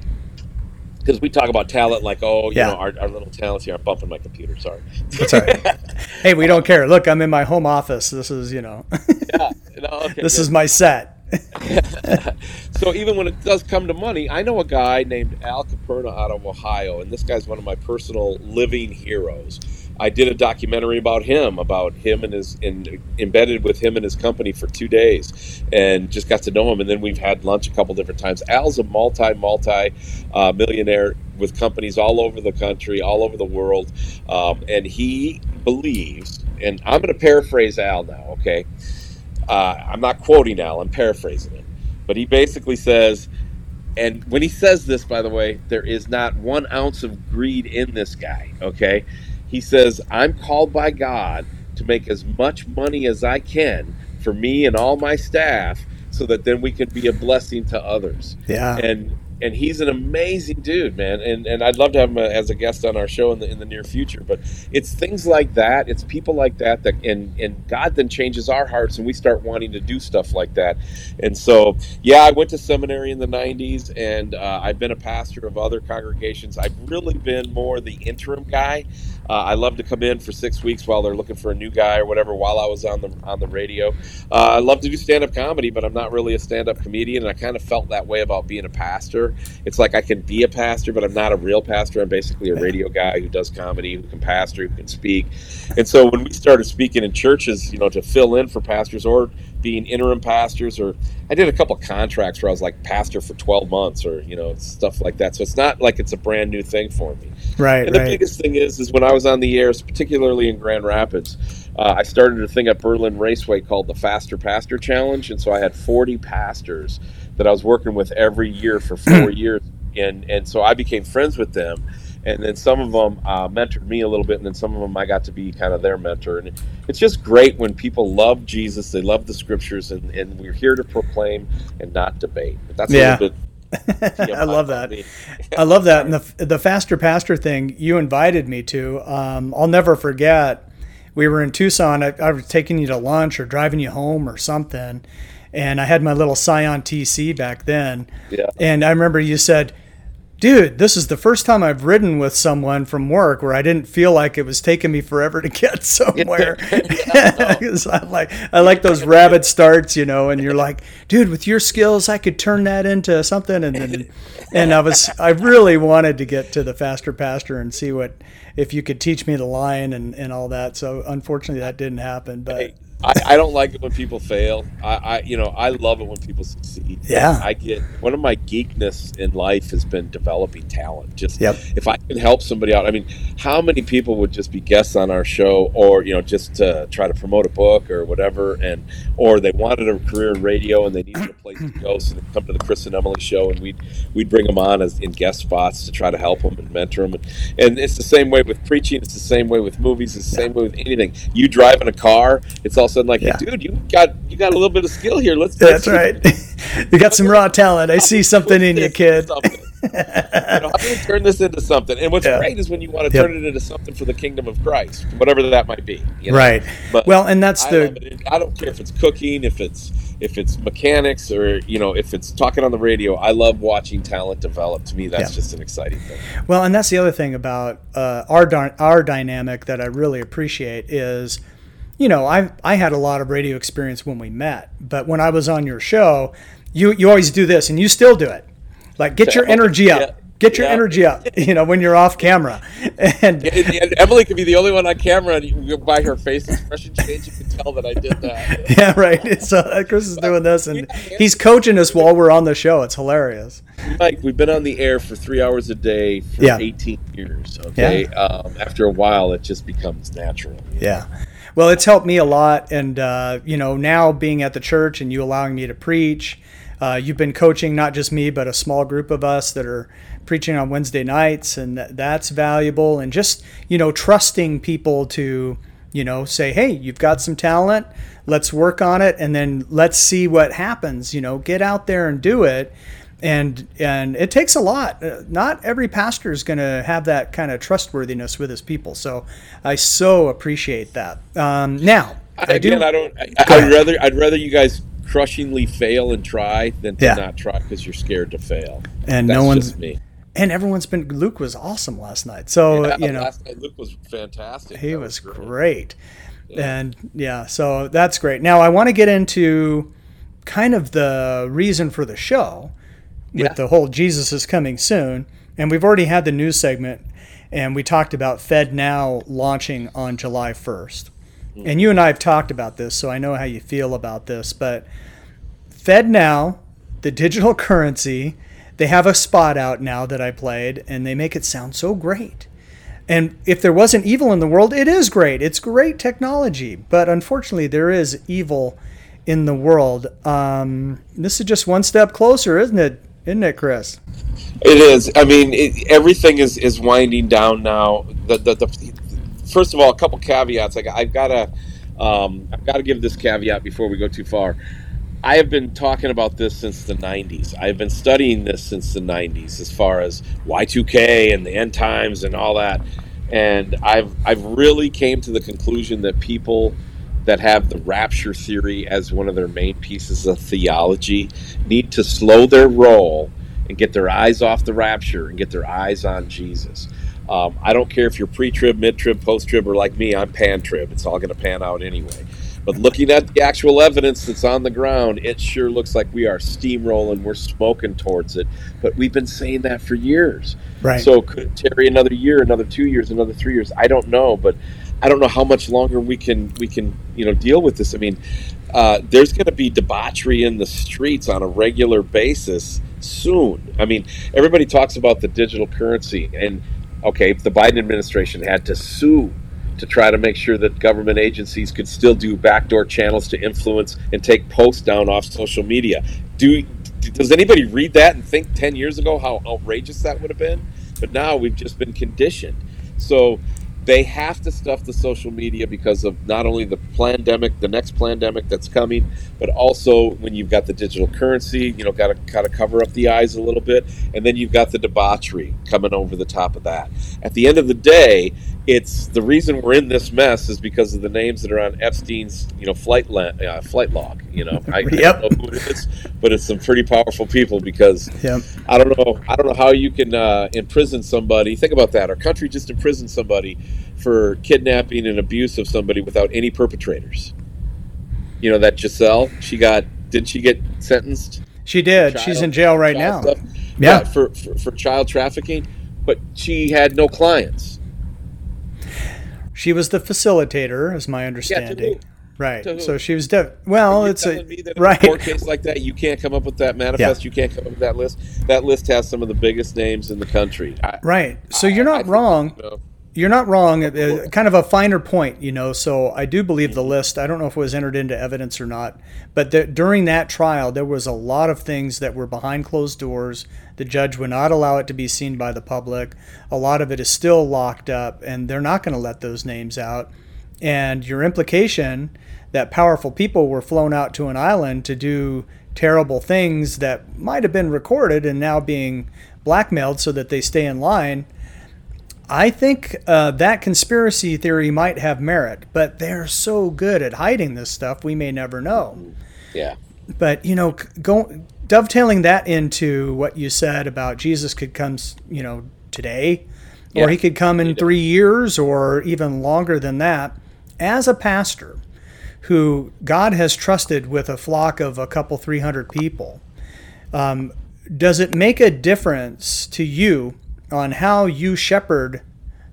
because we talk about talent like, oh, you yeah. know, our, our little talents here. I'm bumping my computer. Sorry. That's all right. hey, we don't care. Look, I'm in my home office. This is, you know, yeah. No, okay, this good. is my set. so even when it does come to money, I know a guy named Al Caperna out of Ohio, and this guy's one of my personal living heroes. I did a documentary about him, about him and his, and embedded with him and his company for two days, and just got to know him. And then we've had lunch a couple different times. Al's a multi, multi uh, millionaire with companies all over the country, all over the world, um, and he believes. And I'm going to paraphrase Al now, okay? Uh, I'm not quoting Al, I'm paraphrasing it. But he basically says, and when he says this, by the way, there is not one ounce of greed in this guy, okay? He says, I'm called by God to make as much money as I can for me and all my staff so that then we can be a blessing to others. Yeah. And and he's an amazing dude, man. And and I'd love to have him as a guest on our show in the in the near future. But it's things like that, it's people like that that and and God then changes our hearts and we start wanting to do stuff like that. And so, yeah, I went to seminary in the '90s, and uh, I've been a pastor of other congregations. I've really been more the interim guy. Uh, I love to come in for six weeks while they're looking for a new guy or whatever. While I was on the on the radio, uh, I love to do stand up comedy, but I'm not really a stand up comedian. And I kind of felt that way about being a pastor. It's like I can be a pastor, but I'm not a real pastor. I'm basically a radio guy who does comedy, who can pastor, who can speak. And so when we started speaking in churches, you know, to fill in for pastors or being interim pastors or I did a couple of contracts where I was like pastor for 12 months or you know stuff like that. So it's not like it's a brand new thing for me. Right and the right. biggest thing is is when I was on the air particularly in Grand Rapids uh, I started a thing at Berlin Raceway called the Faster Pastor Challenge. And so I had 40 pastors that I was working with every year for four years. And and so I became friends with them and then some of them uh, mentored me a little bit, and then some of them I got to be kind of their mentor. And it's just great when people love Jesus, they love the scriptures, and, and we're here to proclaim and not debate. But That's yeah. a little bit. I love that. I love that. And the the faster pastor thing you invited me to, um, I'll never forget. We were in Tucson. I, I was taking you to lunch or driving you home or something, and I had my little Scion TC back then. Yeah. And I remember you said dude, this is the first time I've ridden with someone from work where I didn't feel like it was taking me forever to get somewhere. Because I like I like those rabbit starts, you know, and you're like, dude, with your skills, I could turn that into something. And then, and I was, I really wanted to get to the faster pastor and see what if you could teach me the line and and all that. So unfortunately, that didn't happen, but. Hey I, I, don't like it when people fail. I, I, you know, I love it when people succeed. Yeah. I get one of my geekness in life has been developing talent. Just yep. if I can help somebody out. I mean, how many people would just be guests on our show, or you know, just to try to promote a book or whatever, and or they wanted a career in radio and they needed a place to go, so they come to the Chris and Emily show, and we'd we'd bring them on as in guest spots to try to help them and mentor them. And, and it's the same way with preaching. It's the same way with movies. It's the same way with anything. You drive in a car. It's all sudden like, yeah. hey, dude, you got you got a little bit of skill here. Let's. That's right. you got some raw talent. I see something in you, kid. you know, how do you turn this into something? And what's yeah. great is when you want to turn it into something for the kingdom of Christ, whatever that might be. You know? Right. But well, and that's I the. I don't care if it's cooking, if it's if it's mechanics, or you know, if it's talking on the radio. I love watching talent develop. To me, that's yeah. just an exciting thing. Well, and that's the other thing about uh, our our dynamic that I really appreciate is you know, I I had a lot of radio experience when we met, but when I was on your show, you you always do this, and you still do it. Like get your energy up. Get your Yeah. energy up, you know, when you're off camera. And And, and Emily could be the only one on camera, and you, by her face expression change, you can tell that I did that. yeah, right. So uh, Chris is doing this, and he's coaching us while we're on the show. It's hilarious. Mike, we've been on the air for three hours a day for Yeah. 18 years. Okay, um, after a while, it just becomes natural. Yeah. Well, it's helped me a lot. And, uh, you know, now being at the church and you allowing me to preach, uh, you've been coaching not just me, but a small group of us that are preaching on Wednesday nights. And that, that's valuable. And just, you know, trusting people to, you know, say, hey, you've got some talent. Let's work on it. And then let's see what happens. You know, get out there and do it. And and it takes a lot. Uh, Not every pastor is going to have that kind of trustworthiness with his people. So I so appreciate that. Um, now I do. I don't. I, I'd rather I'd rather you guys crushingly fail and try than to Yeah. not try because you're scared to fail. And That's no one's me. and everyone's been. Luke was awesome last night. So Yeah, you know last night Luke was fantastic. he That was great. And yeah, so that's great. Now I want to get into kind of the reason for the show with Yeah. the whole Jesus is coming soon. And we've already had the news segment and we talked about FedNow launching on July 1st. And you and I have talked about this, so I know how you feel about this, but FedNow, the digital currency, they have a spot out now that I played and they make it sound so great. And if there wasn't evil in the world, it is great. It's great technology. But unfortunately, there is evil in the world. Um, this is just one step closer, isn't it? Isn't it, Chris? It is. I mean, it, everything is, is winding down now. The, the, the first of all, a couple caveats. I I've got to um, I've got to give this caveat before we go too far. I have been talking about this since the 90s. I've been studying this since the 90s as far as Y2K and the end times and all that. And I've I've really came to the conclusion that people that have the rapture theory as one of their main pieces of theology need to slow their roll and get their eyes off the rapture and get their eyes on Jesus. Um, I don't care if you're pre-trib, mid-trib, post-trib, or like me, I'm pan-trib. It's all going to pan out anyway. But looking at the actual evidence that's on the ground, it sure looks like we are steamrolling. We're smoking towards it. But we've been saying that for years. Right. So could it tarry another year, another two years, another three years? I don't know, but I don't know how much longer we can we can you know deal with this. I mean, uh, there's going to be debauchery in the streets on a regular basis soon. I mean, everybody talks about the digital currency, and okay, the Biden administration had to sue to try to make sure that government agencies could still do backdoor channels to influence and take posts down off social media. Do does anybody read that and think 10 years ago how outrageous that would have been? But now we've just been conditioned. So they have to stuff the social media because of not only the pandemic, the next pandemic that's coming, but also when you've got the digital currency, you know, got to kind of cover up the eyes a little bit, and then you've got the debauchery coming over the top of that. At the end of the day, it's the reason we're in this mess is because of the names that are on Epstein's, you know, flight la- uh, flight log. You know, I, Yep. I don't know who it is, but it's some pretty powerful people because Yep. I don't know. I don't know how you can uh, imprison somebody. Think about that. Our country just imprisoned somebody for kidnapping and abuse of somebody without any perpetrators. You know that Giselle. She got. Didn't she get sentenced? She did. Child- She's in jail right now. stuff? Yeah. for, for for child trafficking, but she had no clients. She was the facilitator, is my understanding. who? Right. To? So she was. De- well, it's a me that right. a court case like that, you can't come up with that manifest. You can't come up with that list. That list has some of the biggest names in the country. I, Right. So you're not think, wrong. you know, You're not wrong. Uh, kind of a finer point, you know. So I do believe the list. I don't know if it was entered into evidence or not, but the, during that trial, there was a lot of things that were behind closed doors. The judge would not allow it to be seen by the public. A lot of it is still locked up, and they're not going to let those names out. And your implication that powerful people were flown out to an island to do terrible things that might have been recorded and now being blackmailed so that they stay in line. I think uh, that conspiracy theory might have merit, but they're so good at hiding this stuff, we may never know. yeah. But you know, go, dovetailing that into what you said about Jesus could come, you know, today, or he could come in three years, or even longer than that. As a pastor, who God has trusted with a flock of a couple, three hundred people, um, does it make a difference to you on how you shepherd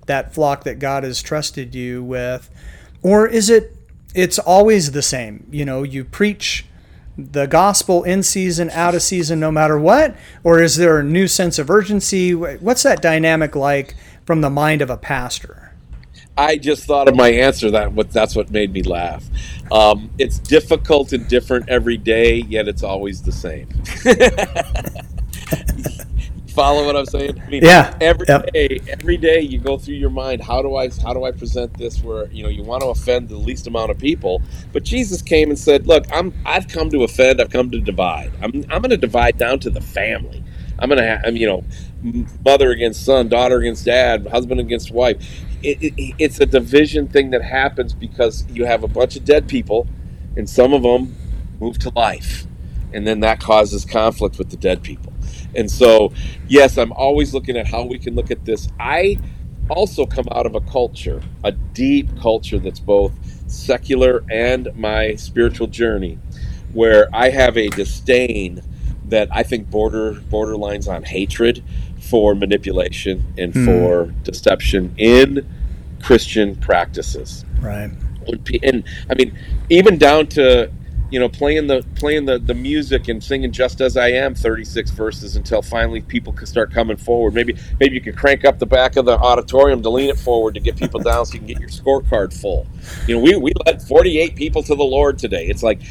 that flock that God has trusted you with? Or is it it's always the same? You know, you preach the gospel in season, out of season, no matter what? Or is there a new sense of urgency? What's that dynamic like from the mind of a pastor? I just thought of my answer. That what that's what made me laugh. Um, it's difficult and different every day, yet it's always the same. Follow what I'm saying? I mean, yeah. Every yep. day, every day you go through your mind, how do I how do I present this where you know you want to offend the least amount of people? But Jesus came and said, "Look, I'm I've come to offend. I've come to divide. I'm I'm going to divide down to the family. I'm going to have I'm, you know mother against son, daughter against dad, husband against wife. It, it, it's a division thing that happens because you have a bunch of dead people, and some of them move to life, and then that causes conflict with the dead people. And so, yes, I'm always looking at how we can look at this. I also come out of a culture, a deep culture that's both secular and my spiritual journey, where I have a disdain that I think border borderlines on hatred for manipulation and hmm. for deception in Christian practices. Right. And I mean, even down to you know playing the playing the, the music and singing just as i am 36 verses until finally people can start coming forward maybe maybe you could crank up the back of the auditorium to lean it forward to get people down so you can get your scorecard full you know we, we led 48 people to the lord today it's like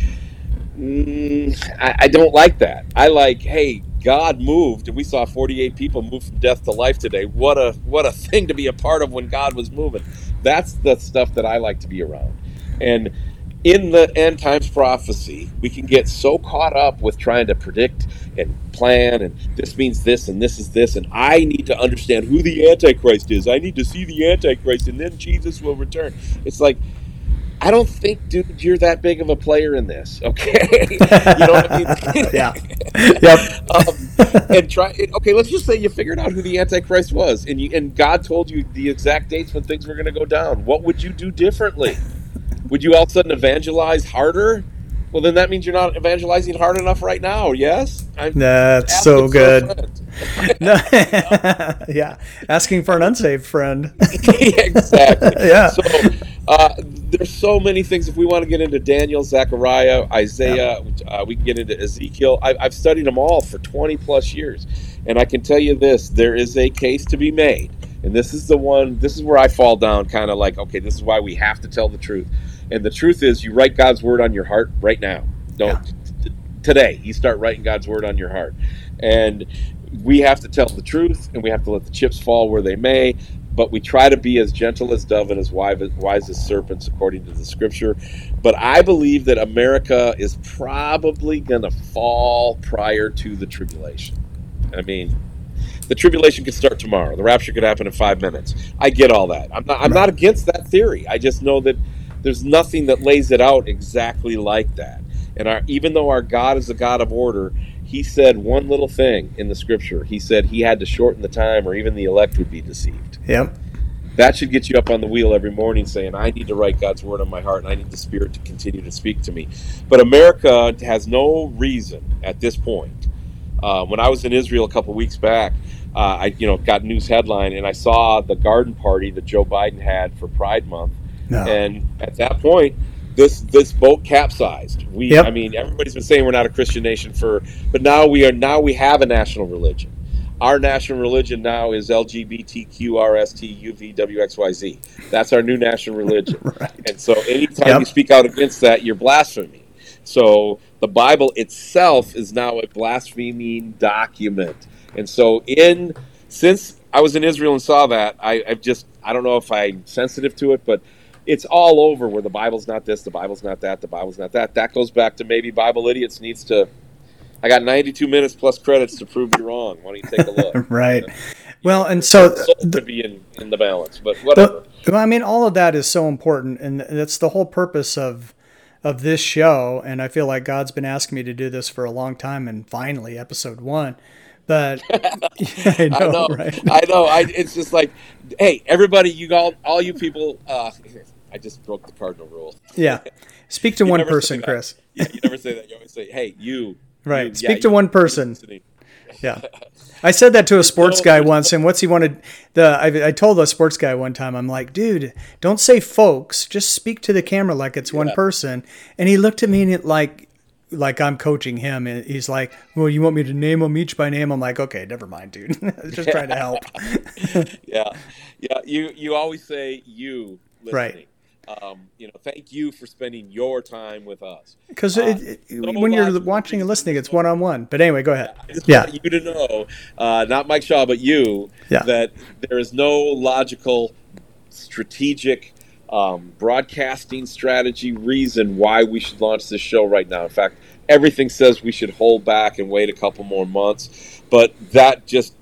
mm, I, I don't like that i like hey God moved, and we saw 48 people move from death to life today. What a what a thing to be a part of when God was moving. That's the stuff that I like to be around. And in the end times prophecy, we can get so caught up with trying to predict and plan, and this means this, and this is this, and I need to understand who the Antichrist is. I need to see the Antichrist, and then Jesus will return. It's like I don't think, dude, you're that big of a player in this. Okay, you know what I mean? yeah. Yep. um, and try. Okay, let's just say you figured out who the Antichrist was, and you and God told you the exact dates when things were going to go down. What would you do differently? Would you all of a sudden evangelize harder? Well, then that means you're not evangelizing hard enough right now. Yes, I'm that's so good. yeah, asking for an unsaved friend. exactly. yeah. So uh, there's so many things. If we want to get into Daniel, Zechariah, Isaiah, yeah. uh, we can get into Ezekiel. I, I've studied them all for 20 plus years, and I can tell you this: there is a case to be made, and this is the one. This is where I fall down, kind of like, okay, this is why we have to tell the truth and the truth is, you write God's word on your heart right now. Don't yeah. t- today. You start writing God's word on your heart, and we have to tell the truth, and we have to let the chips fall where they may. But we try to be as gentle as dove and as wise as serpents, according to the scripture. But I believe that America is probably going to fall prior to the tribulation. I mean, the tribulation could start tomorrow. The rapture could happen in five minutes. I get all that. I'm not. I'm not against that theory. I just know that there's nothing that lays it out exactly like that. And our, even though our God is a God of order, he said one little thing in the scripture. He said he had to shorten the time, or even the elect would be deceived. Yep. That should get you up on the wheel every morning saying, I need to write God's word on my heart and I need the Spirit to continue to speak to me. But America has no reason at this point. Uh, when I was in Israel a couple weeks back, uh, I you know got news headline and I saw the garden party that Joe Biden had for Pride Month no. And at that point, this this boat capsized. We, yep. I mean, everybody's been saying we're not a Christian nation for, but now we are. Now we have a national religion. Our national religion now is LGBTQRSTUVWXYZ. That's our new national religion. right. And so, anytime yep. you speak out against that, you're blaspheming. So the Bible itself is now a blaspheming document. And so, in since I was in Israel and saw that, I, I've just I don't know if I'm sensitive to it, but it's all over where the Bible's not this, the Bible's not that, the Bible's not that. That goes back to maybe Bible idiots needs to. I got 92 minutes plus credits to prove you wrong. Why don't you take a look? right. Well, and so the, be in, in the balance, but whatever. The, well, I mean, all of that is so important, and that's the whole purpose of of this show. And I feel like God's been asking me to do this for a long time, and finally, episode one. But yeah, I, know, I know, right? I know. I, it's just like, hey, everybody, you all, all you people. Uh, I just broke the cardinal rule. Yeah. Speak to one person, Chris. Yeah, you never say that. You always say, "Hey, you." Right. You, Speak yeah, to you, one person. Yeah. I said that to a sports guy once, and what's he wanted? The I, I told a sports guy one time, I'm like, dude, don't say folks, just speak to the camera like it's one person. And he looked at me and it, like, like I'm coaching him, and he's like, "Well, you want me to name them each by name?" I'm like, "Okay, never mind, dude. just trying to help." yeah, yeah. You you always say you listening. Right. Um, you know, thank you for spending your time with us. Because Uh, when you're watching and listening, it's one on one. But anyway, go ahead. I just Yeah. want you to know, uh, not Mike Shaw, but you, Yeah. that there is no logical, strategic, um, broadcasting strategy reason why we should launch this show right now. In fact, everything says we should hold back and wait a couple more months, but that just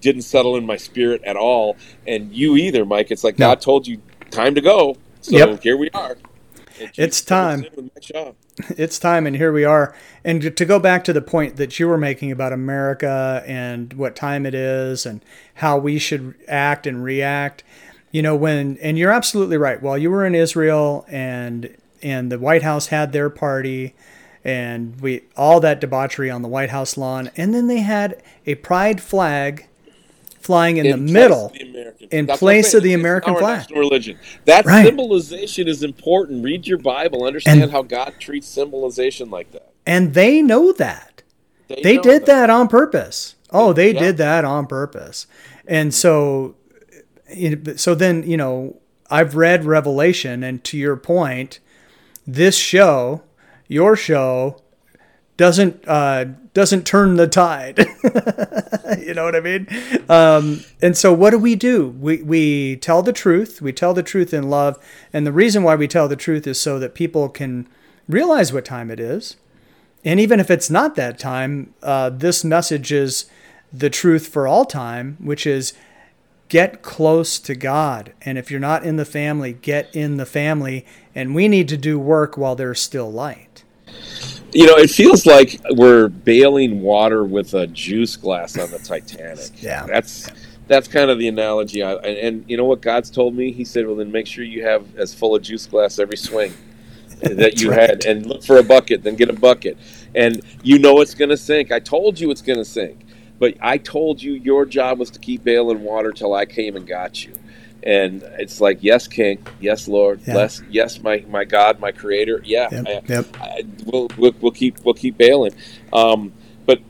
didn't settle in my spirit at all, and you either, Mike. It's like No. God told you time to go, so Yep. here we are. It's time. soon with Mike Shaw. it's time and here we are and to- to go back to the point that you were making about america and what time it is and how we should act and react you know when and you're absolutely right while you were in israel and and the white house had their party and we all that debauchery on the white house lawn and then they had a pride flag flying in, the middle the in That's place of the American flag. religion. That Right. symbolization is important. Read your Bible. Understand And- how God treats symbolization like that. and they know that they know did that. on purpose. Oh, they Yeah. did that on purpose. And so, so then you know, I've read Revelation, and to your point, this show, your show, doesn't uh, doesn't turn the tide. you know what I mean? Um, and so, what do we do? We we tell the truth. We tell the truth in love, and the reason why we tell the truth is so that people can realize what time it is. And even if it's not that time, uh, this message is the truth for all time, which is get close to God. And if you're not in the family, get in the family. And we need to do work while there's still light. You know, it feels like we're bailing water with a juice glass on the Titanic. Yeah. That's that's kind of the analogy. I, and, and you know what God's told me? He said, "Well, then make sure you have as full a juice glass every swing that you right. had, and look for a bucket. Then get a bucket, and you know it's going to sink. I told you it's going to sink, but I told you your job was to keep bailing water till I came and got you." And it's like, yes, King, yes, Lord, Yeah. yes, yes, my my God, my Creator, yeah, Yep, I- yep. I, we'll, we'll we'll keep we'll keep bailing. Um, but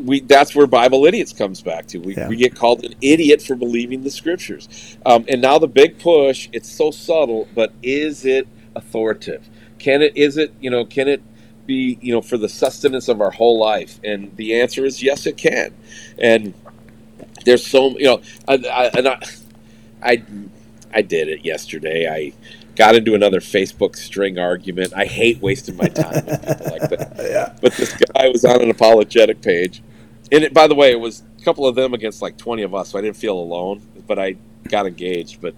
we that's where Bible idiots comes back to. We, Yeah. we get called an idiot for believing the scriptures. Um, and now the big push. It's so subtle, but is it authoritative? Can it? Is it? You know? Can it? Be you know for the sustenance of our whole life, and the answer is yes, it can. And there's so you know, I, I, and I, I, I did it yesterday. I got into another Facebook string argument. I hate wasting my time with people like that. Yeah. But this guy was on an apologetic page, and it, by the way, it was a couple of them against like twenty of us, so I didn't feel alone. But I got engaged. But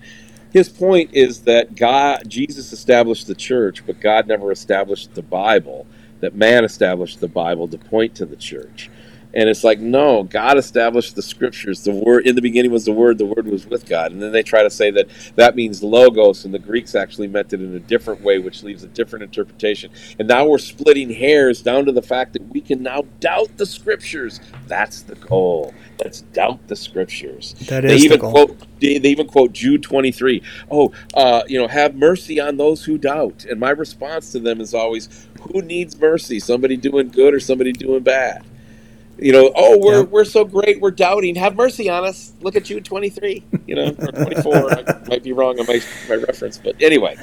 his point is that God, Jesus established the church, but God never established the Bible. That man established the Bible to point to the church. And it's like, no, God established the scriptures. The word in the beginning was the word, the word was with God. And then they try to say that that means logos, and the Greeks actually meant it in a different way, which leaves a different interpretation. And now we're splitting hairs down to the fact that we can now doubt the scriptures. That's the goal. Let's doubt the scriptures. That they is the even goal. quote they, they even quote Jude 23. Oh, uh, you know, have mercy on those who doubt. And my response to them is always, who needs mercy? Somebody doing good or somebody doing bad? You know, oh, we're, Yeah. we're so great, we're doubting. Have mercy on us. Look at Jude 23, you know, or 24. I might be wrong on my, my reference, but anyway.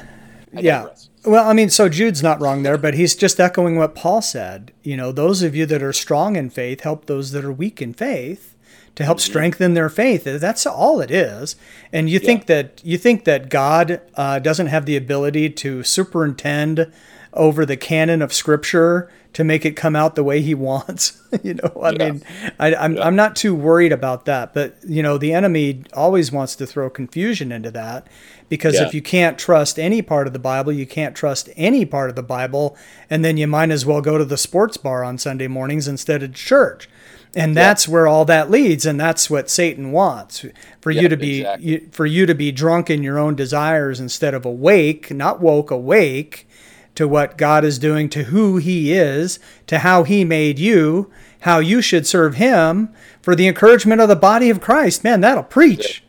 I yeah. digress. Well, I mean, so Jude's not wrong there, but he's just echoing what Paul said. You know, those of you that are strong in faith help those that are weak in faith to help strengthen their faith. That's all it is. And you think that you think that God uh, doesn't have the ability to superintend over the canon of Scripture to make it come out the way He wants. you know, I Yeah. mean, I, I'm I'm not too worried about that. But you know, the enemy always wants to throw confusion into that because Yeah. if you can't trust any part of the Bible, you can't trust any part of the Bible, and then you might as well go to the sports bar on Sunday mornings instead of church. And that's where all that leads, and that's what Satan wants for you to be exactly. you, for you to be drunk in your own desires instead of awake, not woke, awake to what God is doing, to who He is, to how He made you, how you should serve Him for the encouragement of the body of Christ. Man, that'll preach.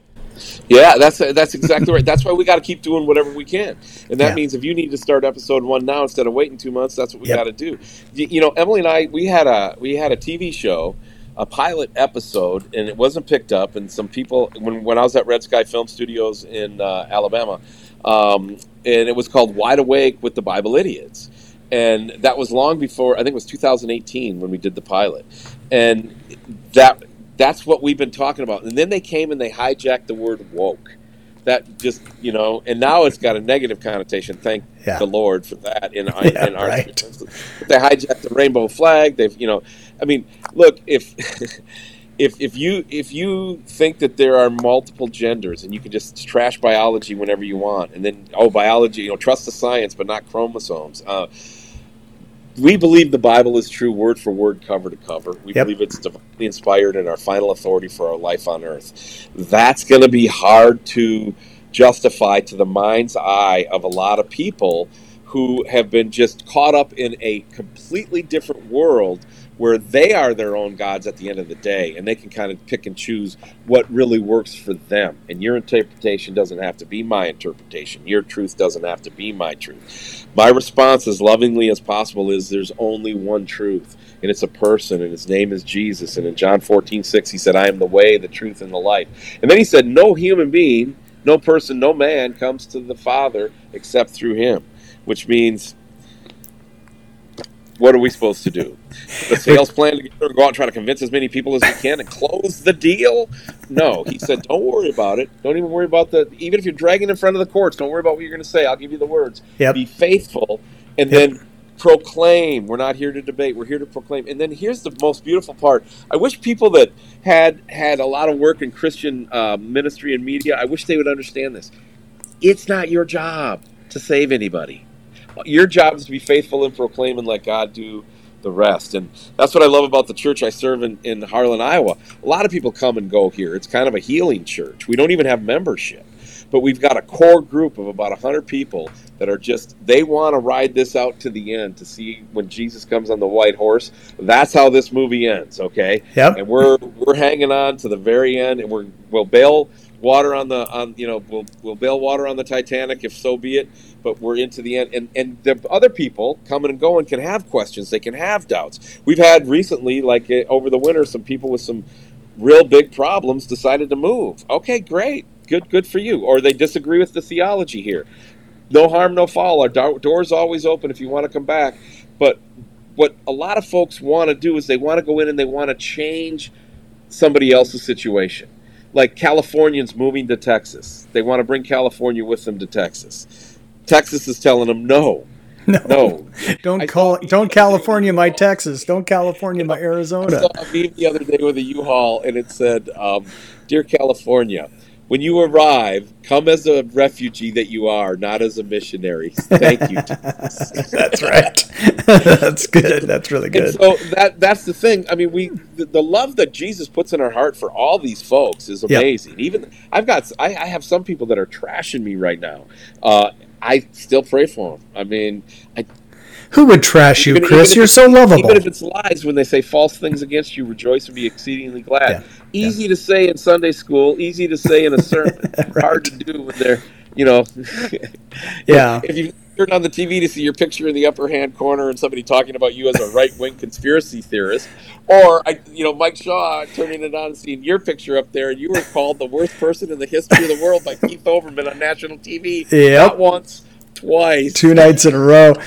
Yeah, that's that's exactly right. That's why we got to keep doing whatever we can, and that Yeah. means if you need to start episode one now instead of waiting two months, that's what we Yep. got to do. You, you know, Emily and I, we had a we had a TV show, a pilot episode, and it wasn't picked up. And some people, when when I was at Red Sky Film Studios in uh, Alabama, um, and it was called Wide Awake with the Bible Idiots, and that was long before I think it was 2018 when we did the pilot, and that that's what we've been talking about. And then they came and they hijacked the word woke. That just you know, and now it's got a negative connotation. Thank Yeah. the Lord for that. In, our Yeah, in our right. they hijacked the rainbow flag. They've you know, I mean, look if. If, if you if you think that there are multiple genders and you can just trash biology whenever you want and then oh biology you know trust the science but not chromosomes uh, we believe the Bible is true word for word, cover to cover. We Yep. believe it's divinely inspired and our final authority for our life on earth. That's going to be hard to justify to the mind's eye of a lot of people who have been just caught up in a completely different world where they are their own gods at the end of the day and they can kind of pick and choose what really works for them. And your interpretation doesn't have to be my interpretation. Your truth doesn't have to be my truth. My response, as lovingly as possible, is there's only one truth, and it's a person, and his name is Jesus. And in John 14, 6, he said, I am the way, the truth, and the life. And then he said, No human being, no person, no man comes to the Father except through him, which means what are we supposed to do? The sales plan together go out and try to convince as many people as we can and close the deal? No, he said, don't worry about it. Don't even worry about the. Even if you're dragging in front of the courts, don't worry about what you're going to say. I'll give you the words. Yep. Be faithful, and Yep. then proclaim. We're not here to debate. We're here to proclaim. And then here's the most beautiful part. I wish people that had had a lot of work in Christian uh, ministry and media. I wish they would understand this. It's not your job to save anybody your job is to be faithful and proclaim and let God do the rest. And that's what I love about the church I serve in, in Harlan, Iowa. A lot of people come and go here. It's kind of a healing church. We don't even have membership. But we've got a core group of about 100 people that are just, they want to ride this out to the end to see when Jesus comes on the white horse. That's how this movie ends, okay? Yep. And we're we're hanging on to the very end, and we're we'll bail water on the on you know we'll we'll bail water on the Titanic if so be it. But we're into the end, and and the other people coming and going can have questions, they can have doubts. We've had recently, like uh, over the winter, some people with some real big problems decided to move. Okay, great, good good for you. Or they disagree with the theology here. No harm, no foul. Our do- door's always open if you want to come back. But what a lot of folks want to do is they want to go in and they want to change somebody else's situation. Like Californians moving to Texas. They want to bring California with them to Texas. Texas is telling them no. No. No. Don't I call saw- don't California my Texas. Don't California my Arizona. I saw a meme the other day with a U-Haul, and it said, um, "Dear California, when you arrive, come as a refugee that you are, not as a missionary. Thank you." That's right. That's good. That's really And good. so that that's the thing. I mean, we the, the love that Jesus puts in our heart for all these folks is Yep. amazing. Even I've got I, I have some people that are trashing me right now. Uh, I still pray for them. I mean, I, Who would trash you, even- Chris? even You're so lovable. Even if it's lies, when they say false things against you, rejoice and be exceedingly glad. Yeah. Easy to say in Sunday school, easy to say in a sermon, hard to do when they're, you know, Yeah. If you turn on the TV to see your picture in the upper hand corner and somebody talking about you as a right wing conspiracy theorist, or I, you know, Mike Shaw turning it on and seeing your picture up there, and you were called the worst person in the history of the world by Keith Olbermann on national TV. Yep. Not once, twice. two nights in a row.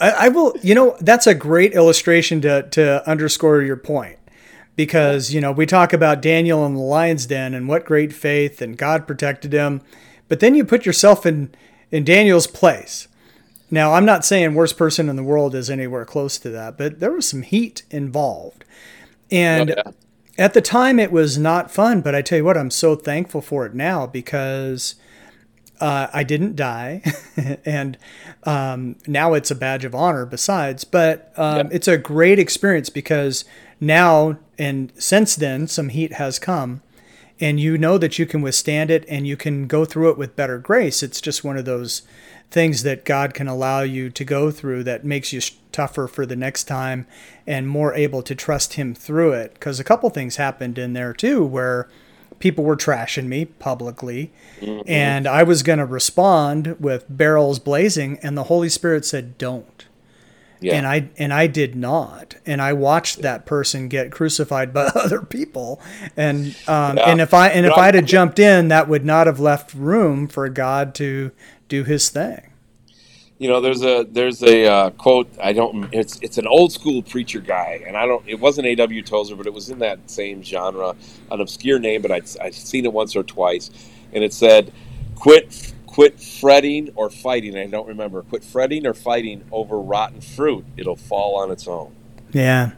I, I will, you know, that's a great illustration to to underscore your point, because you know we talk about Daniel in the lion's den and what great faith and God protected him, but then you put yourself in in Daniel's place. Now, I'm not saying worst person in the world is anywhere close to that, but there was some heat involved, and Oh, yeah. at the time it was not fun. But I tell you what, I'm so thankful for it now because uh, I didn't die, and um, now it's a badge of honor. Besides, but um, it's a great experience because now and since then some heat has come, and you know that you can withstand it and you can go through it with better grace. It's just one of those things that God can allow you to go through that makes you tougher for the next time and more able to trust Him through it. Because a couple things happened in there too where people were trashing me publicly mm-hmm. and I was going to respond with barrels blazing, and the Holy Spirit said, Don't. Yeah. And I and I did not, and I watched that person get crucified by other people, and um, yeah. and if I and if I'd have jumped in, that would not have left room for God to do His thing. You know, there's a there's a uh, quote. I don't. It's it's an old school preacher guy, and I don't. It wasn't A.W. Tozer, but it was in that same genre, an obscure name, but I'd I'd seen it once or twice, and it said, "Quit quit fretting or fighting. I don't remember. Quit fretting or fighting over rotten fruit. It'll fall on its own. Yeah.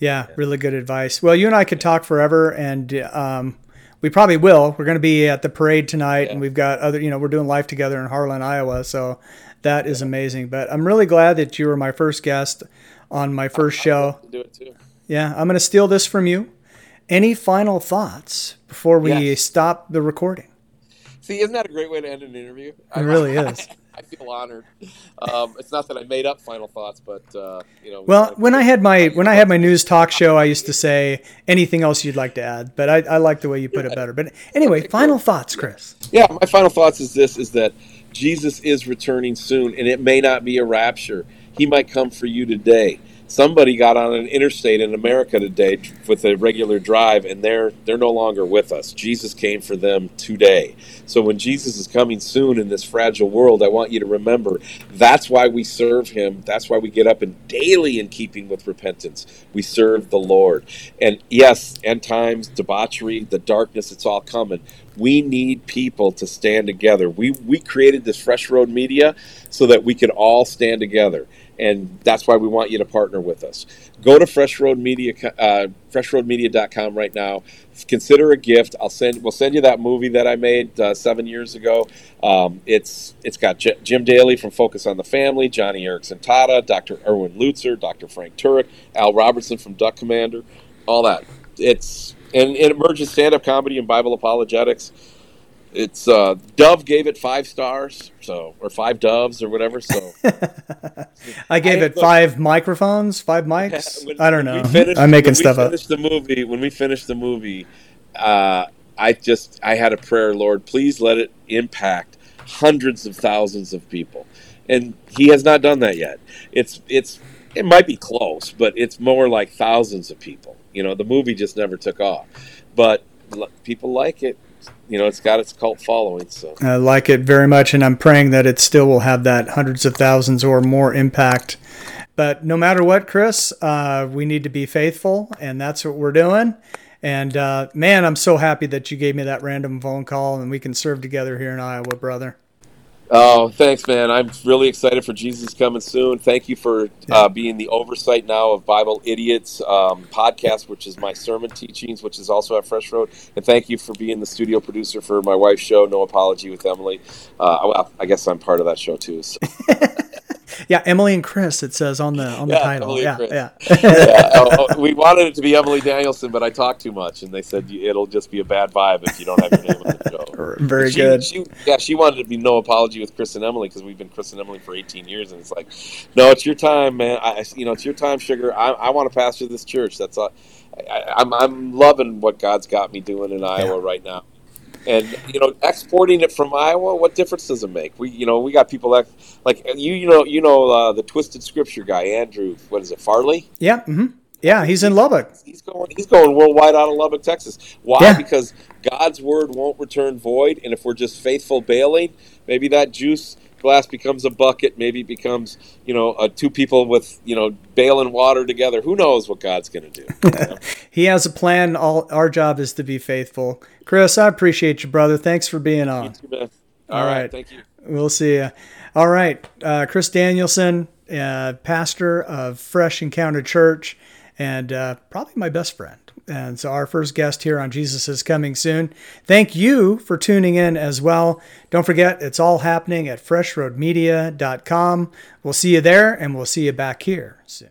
Yeah. Really good advice. Well, you and I could talk forever and, um, we probably will. We're going to be at the parade tonight, yeah. and we've got other. You know, we're doing life together in Harlan, Iowa. So that is amazing. But I'm really glad that you were my first guest on my first show. do it too. Yeah, I'm going to steal this from you. Any final thoughts before we yes. stop the recording? See, isn't that a great way to end an interview? It I, really I, is. I, feel honored. Um, it's not that I made up final thoughts, but uh, you know. Well, when I had my when I had my news talk show, I used to say anything else you'd like to add, but I, I like the way you put yeah. it better. But anyway, okay, final cool. thoughts, Chris. Yeah, my final thoughts is this: is that Jesus is returning soon, and it may not be a rapture. He might come for you today somebody got on an interstate in America today with a regular drive, and they're they're no longer with us. Jesus came for them today. So when Jesus is coming soon in this fragile world, I want you to remember that's why we serve Him. That's why we get up and daily in keeping with repentance. We serve the Lord. And yes, end times, debauchery, the darkness, it's all coming. We need people to stand together. We we created this Fresh Road Media so that we could all stand together and that's why we want you to partner with us. Go to Fresh Road Media, uh, freshroadmedia.com right now. Consider a gift. I'll send. We'll send you that movie that I made uh, seven years ago. Um, it's it's got J- Jim Daly from Focus on the Family, Joni Eareckson Tada, Dr. Erwin Lutzer, Dr. Frank Turek, Al Robertson from Duck Commander, all that. It's and it emerges stand-up comedy and Bible apologetics it's uh, Dove gave it five stars, so or five doves or whatever. So I gave I, it look, five microphones, five mics. when, I don't know. Finished, I'm making stuff up. The movie when we finished the movie, uh, I just I had a prayer, Lord, please let it impact hundreds of thousands of people, and He has not done that yet. It's it's it might be close, but it's more like thousands of people. You know, the movie just never took off, but people like it you know, it's got its cult following. So I like it very much, and I'm praying that it still will have that hundreds of thousands or more impact. But no matter what, Chris, uh, we need to be faithful, and that's what we're doing. And uh, man, I'm so happy that you gave me that random phone call, and we can serve together here in Iowa, brother. Oh, thanks, man. I'm really excited for Jesus coming soon. Thank you for uh, being the oversight now of Bible Idiots um, podcast, which is my sermon teachings, which is also at Fresh Road. And thank you for being the studio producer for my wife's show, No Apology with Emily. Uh, well, I guess I'm part of that show too. So. Yeah, Emily and Chris. It says on the on the yeah, title. yeah, yeah. yeah. Oh, oh, we wanted it to be Emily Danielson, but I talk too much, and they said it'll just be a bad vibe if you don't have your name on the show. Very she, good. She, yeah, she wanted to be no apology with Chris and Emily because we've been Chris and Emily for 18 years, and it's like, no, it's your time, man. I, you know, it's your time, sugar. I, I want to pastor this church. That's all. I, I'm I'm loving what God's got me doing in Iowa yeah. right now and you know exporting it from Iowa, what difference does it make? We you know we got people that like you you know you know uh, the twisted scripture guy Andrew what is it Farley? Yeah, mm-hmm. yeah, he's in Lubbock. He's going he's going worldwide out of Lubbock, Texas. Why? Yeah. Because God's word won't return void, and if we're just faithful bailing, maybe that juice glass becomes a bucket. Maybe becomes, you know, uh, two people with, you know, bailing water together. Who knows what God's going to do? You know? he has a plan. All our job is to be faithful. Chris, I appreciate you, brother. Thanks for being on. Too, All, All right. right. Thank you. We'll see you. All right. Uh, Chris Danielson, uh, pastor of Fresh Encounter Church, and uh, probably my best friend. And so, our first guest here on Jesus is Coming Soon. Thank you for tuning in as well. Don't forget, it's all happening at freshroadmedia.com. We'll see you there, and we'll see you back here soon.